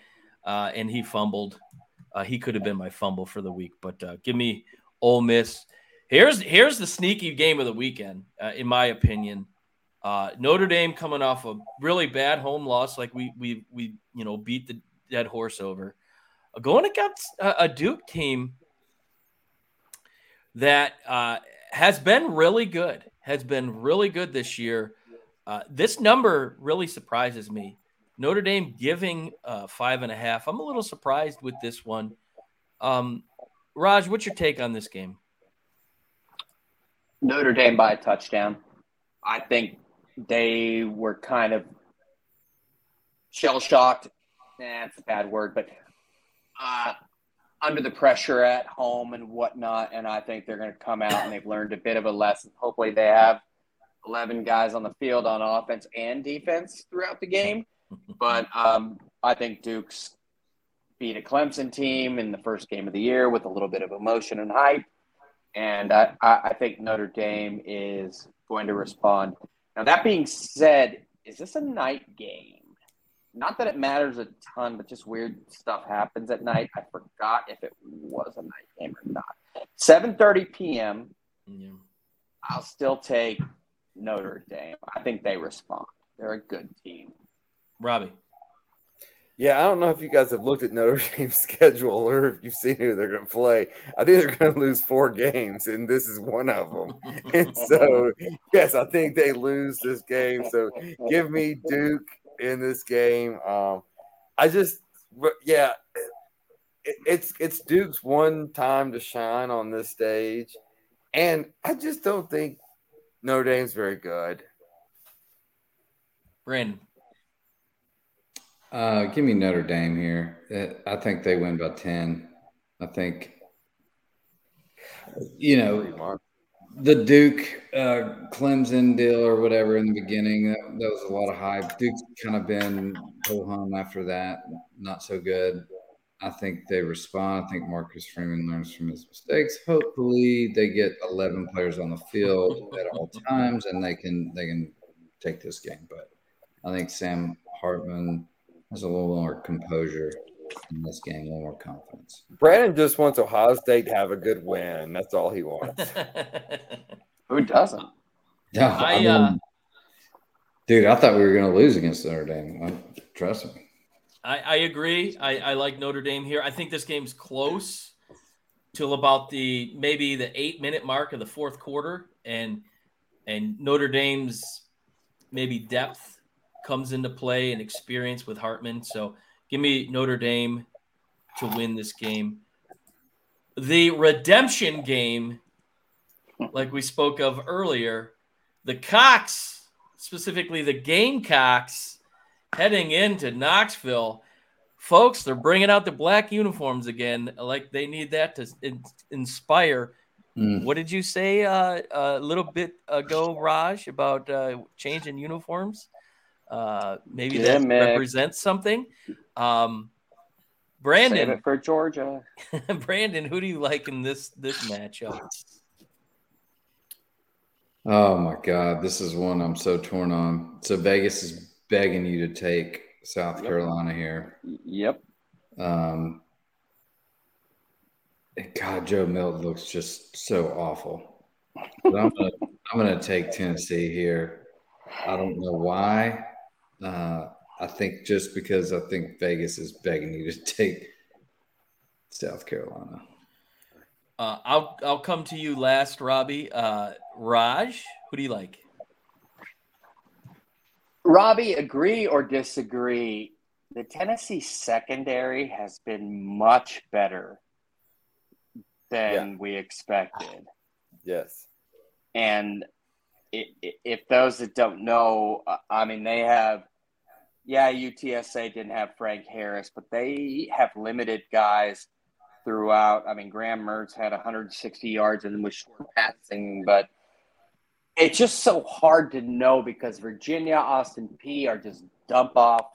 uh, and he fumbled. Uh, he could have been my fumble for the week, but uh, give me Ole Miss. Here's here's the sneaky game of the weekend, uh, in my opinion. Uh, Notre Dame coming off a really bad home loss, like we we we you know beat the dead horse over, going against a, a Duke team that has been really good has been really good this year. Uh, this number really surprises me. Notre Dame giving uh, five and a half. I'm a little surprised with this one. Um, Raj, what's your take on this game? Notre Dame by a touchdown. I think they were kind of shell shocked. That's a bad word, but uh, under the pressure at home and whatnot. And I think they're going to come out and they've learned a bit of a lesson. Hopefully, they have 11 guys on the field on offense and defense throughout the game. But um, I think Duke's beat a Clemson team in the first game of the year with a little bit of emotion and hype. And I, I think Notre Dame is going to respond. Now, that being said, is this a night game? not that it matters a ton, but just weird stuff happens at night. I forgot if it was a night game or not. 7:30 p.m. Yeah. I'll still take Notre Dame. I think they respond. They're a good team. Robbie. Yeah, I don't know if you guys have looked at Notre Dame's schedule or if you've seen who they're going to play. I think they're going to lose four games, and this is one of them. and so, yes, I think they lose this game. So, give me Duke in this game. Um, I just, yeah, it, it's it's Duke's one time to shine on this stage, and I just don't think Notre Dame's very good. Brandon. Uh, give me Notre Dame here. I think they win by 10. I think, you know, the Duke uh, Clemson deal or whatever in the beginning, that, that was a lot of hype. Duke's kind of been ho hum after that, not so good. I think they respond. I think Marcus Freeman learns from his mistakes. Hopefully, they get 11 players on the field at all times, and they can they can take this game. But I think Sam Hartman has a little more composure in this game, a little more confidence. Brandon just wants Ohio State to have a good win. That's all he wants. Who doesn't? Yeah, I, I mean, uh, dude, I thought we were going to lose against Notre Dame. Trust me. I, I agree. I, I like Notre Dame here. I think this game's close till about the maybe the eight minute mark of the fourth quarter, and and Notre Dame's maybe depth comes into play and experience with Hartman. So Give me Notre Dame to win this game. The redemption game, like we spoke of earlier, the Cocks, specifically the Gamecocks, heading into Knoxville. Folks, they're bringing out the black uniforms again. Like they need that to in- inspire. Mm. What did you say uh, a little bit ago, Raj, about uh, changing uniforms? Uh, maybe yeah, that man. represents something. Um, Brandon Save it for Georgia. Brandon, who do you like in this this matchup? Oh my God, this is one I'm so torn on. So Vegas is begging you to take South yep. Carolina here. Yep. Um, God, Joe Milton looks just so awful. But I'm gonna I'm gonna take Tennessee here. I don't know why. Uh, I think just because I think Vegas is begging you to take South Carolina. Uh, I'll I'll come to you last, Robbie. Uh, Raj, who do you like? Robbie, agree or disagree? the Tennessee secondary has been much better than Yeah. we expected. Yes. And i- i- if those that don't know, uh, I mean, they have, yeah, UTSA didn't have Frank Harris, but they have limited guys throughout. I mean, Graham Mertz had 160 yards and was short passing, but it's just so hard to know because Virginia, Austin Peay are just dump off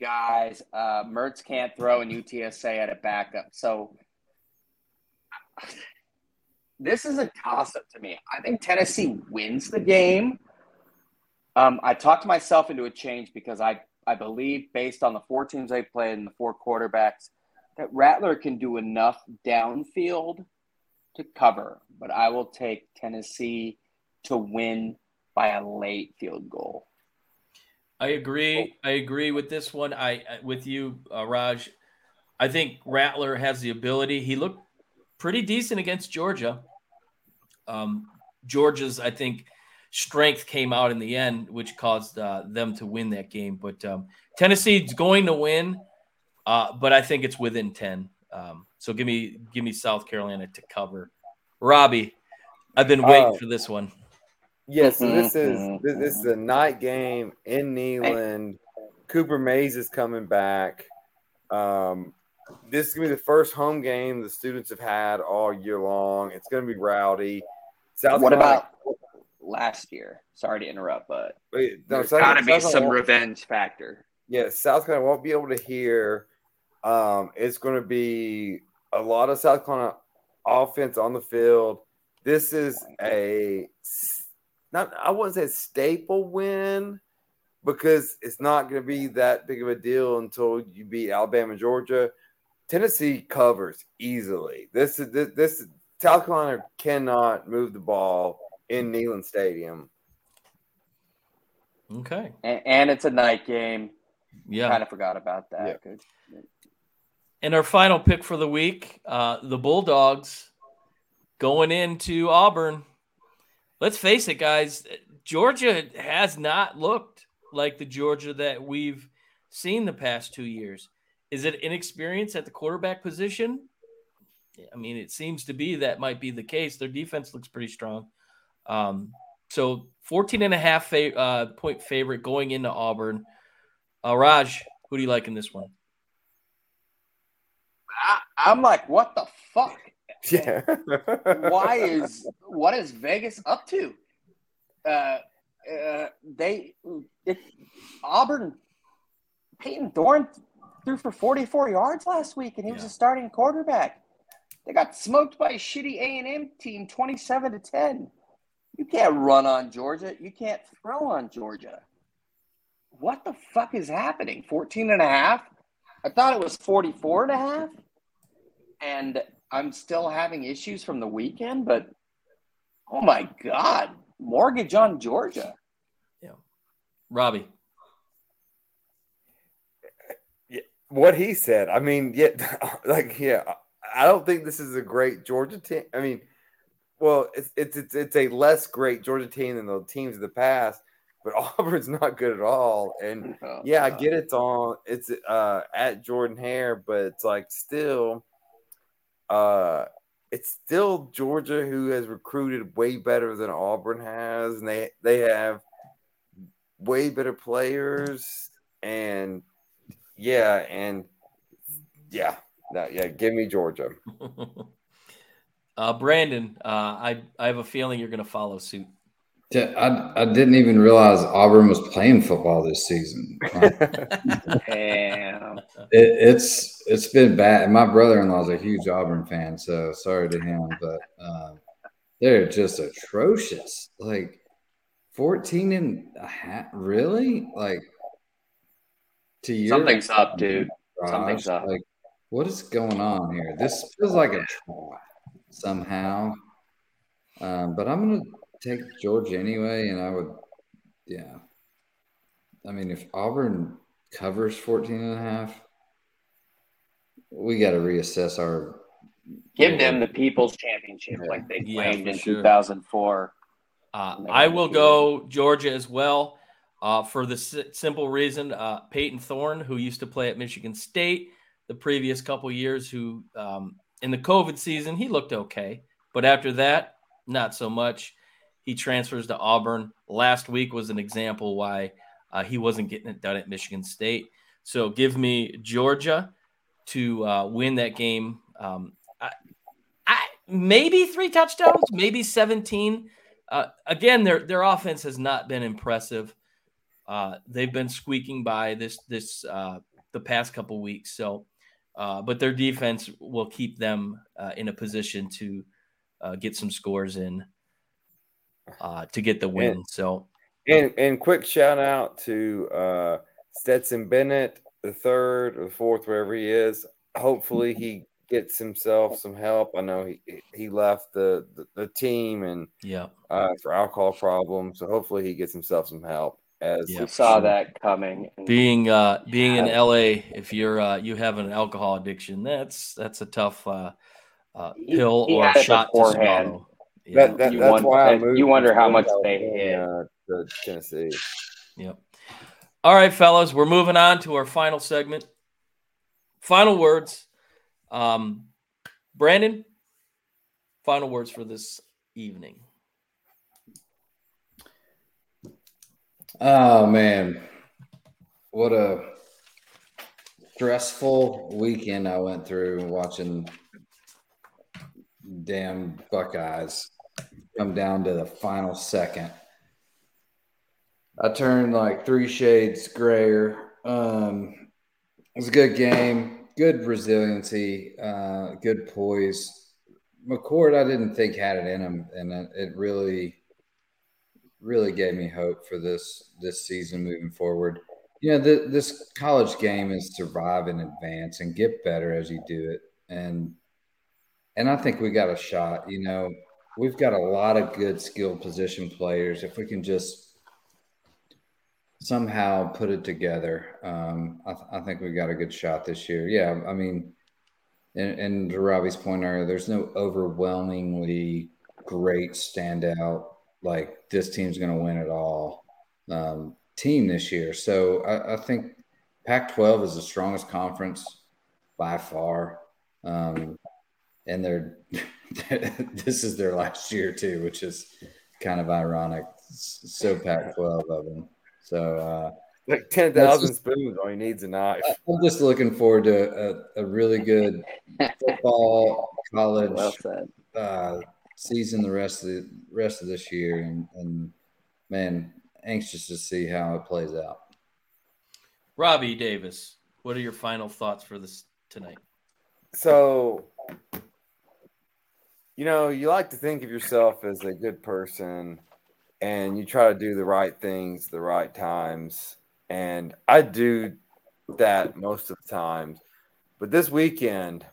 guys. Uh, Mertz can't throw, and UTSA had a backup. So this is a toss up to me. I think Tennessee wins the game. Um, I talked myself into a change because I, I believe, based on the four teams they played and the four quarterbacks, that Rattler can do enough downfield to cover. But I will take Tennessee to win by a late field goal. I agree. I agree with this one. I I- with you, uh, Raj. I think Rattler has the ability. He looked pretty decent against Georgia. Um, Georgia's, I think, strength came out in the end, which caused uh, them to win that game. But um, Tennessee's going to win, uh, but I think it's within ten. Um, so give me give me South Carolina to cover. Robbie, I've been waiting Uh, for this one. Yeah, so this is this, this is a night game in Neyland. Cooper Mays is coming back. Um, this is gonna be the first home game the students have had all year long. It's gonna be rowdy. South what Carolina- about last year? Sorry to interrupt, but Wait, no, there's South- got to be South some revenge factor. yeah, South Carolina won't be able to hear. Um, it's going to be a lot of South Carolina offense on the field. This is a s- not I wouldn't say staple win because it's not going to be that big of a deal until you beat Alabama, Georgia. Tennessee covers easily. This is this, this South cannot move the ball in Neyland Stadium. Okay. And, and it's a night game. Yeah. Kind of forgot about that. Yeah. Good. And our final pick for the week, uh, the Bulldogs going into Auburn. Let's face it, guys. Georgia has not looked like the Georgia that we've seen the past two years. Is it inexperience at the quarterback position? I mean, it seems to be that might be the case. Their defense looks pretty strong. Um, so 14 and a half fa- uh, point favorite going into Auburn. Uh, Raj, who do you like in this one? I, I'm like, what the fuck? Yeah. Why is what is Vegas up to? Uh, uh, they it, Auburn Payton Thorne threw for 44 yards last week, and he was a starting quarterback. They got smoked by a shitty A and M team, 27 to 10. You can't run on Georgia. You can't throw on Georgia. What the fuck is happening? 14 and a half? I thought it was 44 and a half. And I'm still having issues from the weekend, but oh my God, mortgage on Georgia. Yeah. Robbie. what he said. I mean, yeah, like yeah, I don't think this is a great Georgia team. I mean, well, it's it's it's, it's a less great Georgia team than the teams of the past, but Auburn's not good at all. And Oh, yeah, I get it's on it's uh at Jordan Hare, but it's like still uh it's still Georgia who has recruited way better than Auburn has, and they they have way better players and yeah, and yeah, no, yeah, give me Georgia. uh, Brandon, uh, I I have a feeling you're going to follow suit. Yeah, I, I didn't even realize Auburn was playing football this season. Damn. It, it's it's been bad. And my brother-in-law is a huge Auburn fan, so sorry to him, but um, they're just atrocious. Like 14 and a half, really? Like to your Something's up, dude. Raj, something's up. Like what is going on here? This feels like a try somehow. Um, but I'm gonna take Georgia anyway, and I would, yeah. I mean, if Auburn covers 14 and a half, we got to reassess our. Give them the People's Championship like they claimed for in sure. 2004. Uh, I will go Georgia as well. uh, for the s- simple reason uh, Payton Thorne, who used to play at Michigan State the previous couple years, who um, in the COVID season he looked okay, but after that, not so much. He transfers to Auburn. Last week was an example why uh, he wasn't getting it done at Michigan State. So give me Georgia to uh, win that game. Um, I, I, maybe three touchdowns, maybe 17. Uh, again, their their offense has not been impressive. Uh, they've been squeaking by this this uh, the past couple weeks. So, uh, but their defense will keep them uh, in a position to uh, get some scores in uh, to get the win. And- so, And and quick shout out to uh, Stetson Bennett, the third or the fourth, wherever he is. Hopefully he gets himself some help. I know he he left the the, the team and yeah, uh, for alcohol problems, so hopefully he gets himself some help. As Yeah. We saw that coming. being uh, being in LA, if you're uh, you have an alcohol addiction, that's that's a tough uh, uh, pill he or shot to swallow. Yeah. that, that You that's wonder- why I you wonder how much they California hit. to Tennessee. Yep. All right, fellas, we're moving on to our final segment. Final words. Um, Brandon, final words for this evening. Oh man, what a stressful weekend I went through watching damn Buckeyes come down to the final second. I turned like three shades grayer. Um, it was a good game, good resiliency, uh, good poise. McCord, I didn't think had it in him, and it, it really really gave me hope for this this season moving forward. You know, the, this college game is survive and advance and get better as you do it, and and I think we got a shot. You know, we've got a lot of good skilled position players. If we can just somehow put it together, um, I, th- I think we got a good shot this year. Yeah, I mean, and, and to Robbie's point earlier, there's no overwhelmingly great standout like this team's going to win it all um, team this year. So I, I think Pac-12 is the strongest conference by far, um, and they're this is their last year too, which is kind of ironic. So Pac-12 of them. So uh, Like ten thousand spoons, all he needs a knife. I'm just looking forward to a, a really good football college Well said. uh, season the rest of the rest of this year, and, and man, anxious to see how it plays out. Robbie Davis, what are your final thoughts for this tonight? So, you know, you like to think of yourself as a good person and you try to do the right things the right times. And I do that most of the times. But this weekend,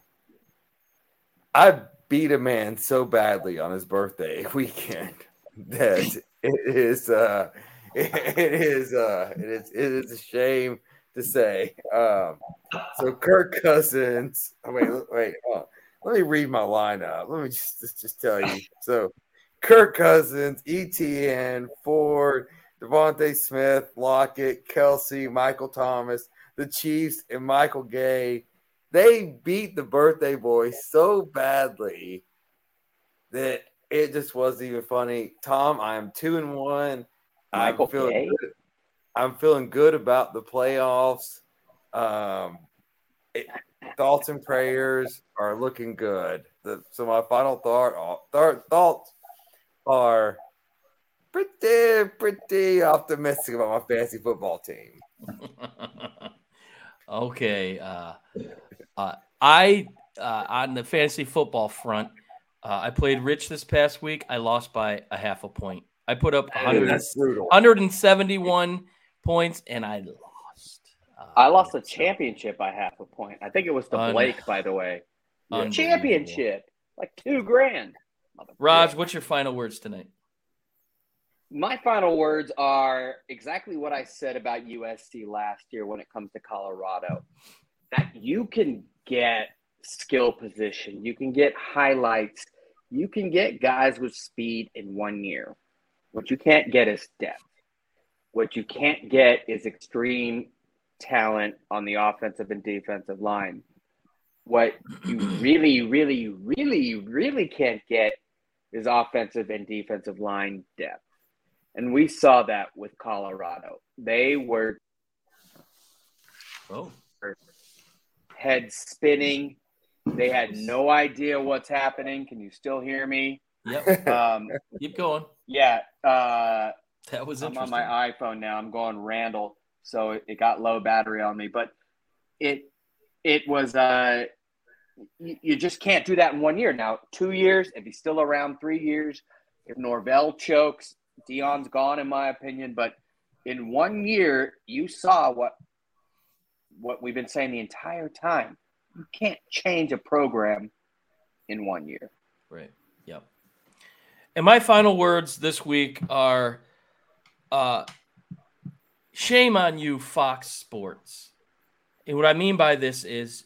I beat a man so badly on his birthday weekend that it is uh it is uh it is it is a shame to say. Um so Kirk Cousins. oh, Wait, wait. on. Let me read my lineup. Let me just just, just tell you. So, Kirk Cousins, Etienne, Ford, DeVonta Smith, Lockett, Kelce, Michael Thomas, the Chiefs, and Michael Gay. They beat the birthday boy so badly that it just wasn't even funny. Tom, I am two and one. Michael I'm feeling Gay? good. I'm feeling good about the playoffs. Um, it, thoughts and prayers are looking good. The, so my final thought, thought thoughts are pretty pretty optimistic about my fantasy football team. okay. Uh, uh, I, uh, on the fantasy football front, uh, I played Rich this past week. I lost by a half a point. I put up 100, That's 171 points and I lost. Uh, I lost a championship by half a point. I think it was the Un- Blake, by the way. Unbelievable. Championship, like two grand. Raj, what's your final words tonight? My final words are exactly what I said about USC last year when it comes to Colorado. That you can get skill position, you can get highlights, you can get guys with speed in one year. What you can't get is depth. What you can't get is extreme talent on the offensive and defensive line. What you really, really, really, really can't get is offensive and defensive line depth. And we saw that with Colorado. They were Oh, head spinning. They had no idea what's happening. Can you still hear me? yep. Um, Keep going. yeah, uh, That was I'm on my iPhone now. I'm going Randall, so it, it got low battery on me. But it it was uh, you, you just can't do that in one year. Now two years, if he's still around, three years. If Norvell chokes, Deion's gone, in my opinion. But in one year, you saw what what we've been saying the entire time. You can't change a program in one year. Right. Yep. And my final words this week are uh, shame on you, Fox Sports. And what I mean by this is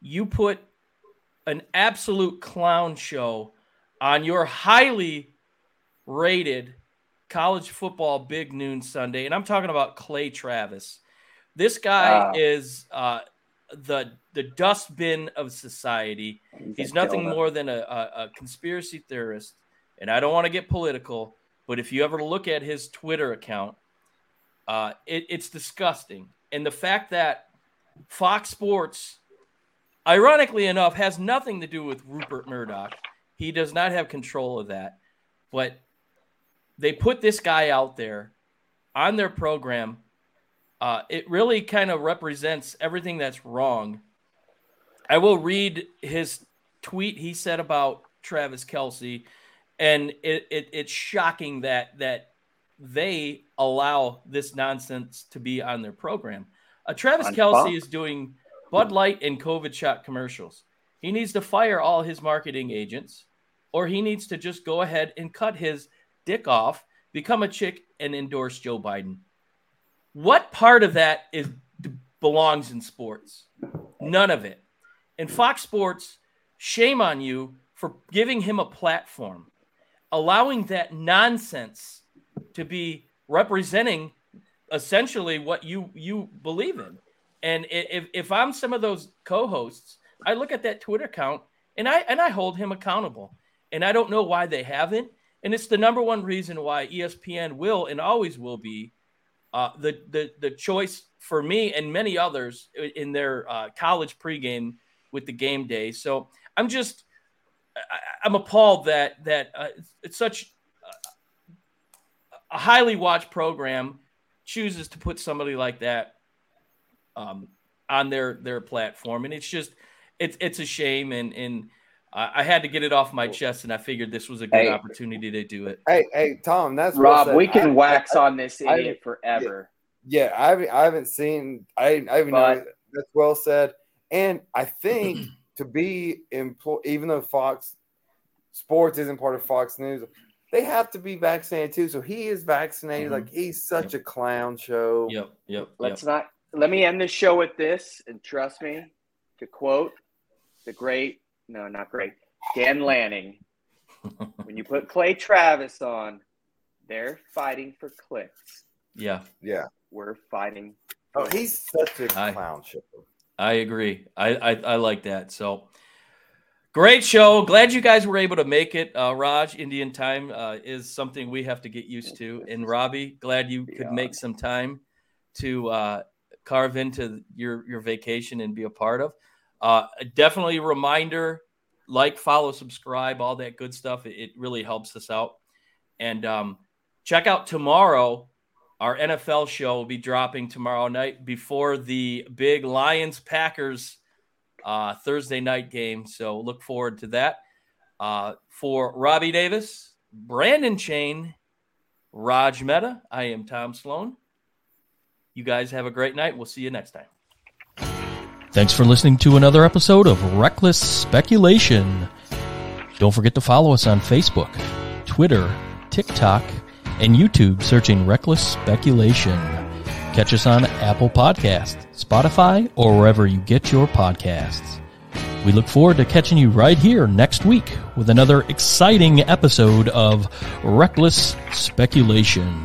you put an absolute clown show on your highly rated college football big noon Sunday. And I'm talking about Clay Travis. This guy Wow. is uh, the the dustbin of society. He's nothing more than a, a, a conspiracy theorist. And I don't want to get political, but if you ever look at his Twitter account, uh, it, it's disgusting. And the fact that Fox Sports, ironically enough, has nothing to do with Rupert Murdoch. He does not have control of that. But they put this guy out there on their program. Uh, it really kind of represents everything that's wrong. I will read his tweet he said about Travis Kelce, and it, it it's shocking that that they allow this nonsense to be on their program. Uh, Travis On Kelce Fox. is doing Bud Light and COVID shot commercials. He needs to fire all his marketing agents, or he needs to just go ahead and cut his dick off, become a chick, and endorse Joe Biden. What part of that is belongs in sports? None of it. And Fox Sports, shame on you for giving him a platform, allowing that nonsense to be representing essentially what you you believe in. And if if I'm some of those co-hosts, I look at that Twitter account and I and I hold him accountable. And I don't know why they haven't. And it's the number one reason why ESPN will and always will be uh, the the the choice for me and many others in their uh, college pregame with the game day. So I'm just I, I'm appalled that that uh, it's, it's such a highly watched program chooses to put somebody like that um, on their their platform, and it's just it's it's a shame, and and I I had to get it off my chest, and I figured this was a good Hey. opportunity to do it. Hey, hey, Tom, that's Rob, we can I- wax I- on this I- idiot forever. Yeah, I haven't, I haven't seen. I, I even know But- that's well said. And I think to be employed, even though Fox Sports isn't part of Fox News, they have to be vaccinated too. So he is vaccinated. Mhm. Like he's such a clown show. Yep, yep, Let's not. Let me end this show with this, and trust me, to quote the great, no, not great, Dan Lanning. when you put Clay Travis on, they're fighting for clicks. yeah, Yeah. We're fighting. Oh, he's such a I- clown show. I agree. I, I I like that. So great show. Glad you guys were able to make it. Uh, Raj, Indian time uh, is something we have to get used to. And Robbie, glad you could make some time to uh, carve into your your vacation and be a part of. Uh, definitely a reminder, like, follow, subscribe, all that good stuff. It, it really helps us out. And um, check out tomorrow. Our NFL show will be dropping tomorrow night before the big Lions Packers uh, Thursday night game. So look forward to that. Uh, for Robbie Davis, Brandon Chain, Raj Mehta, I am Tom Sloan. You guys have a great night. We'll see you next time. Thanks for listening to another episode of Reckless Speculation. Don't forget to follow us on Facebook, Twitter, TikTok, and YouTube searching Reckless Speculation. Catch us on Apple Podcasts, Spotify, or wherever you get your podcasts. We look forward to catching you right here next week with another exciting episode of Reckless Speculation.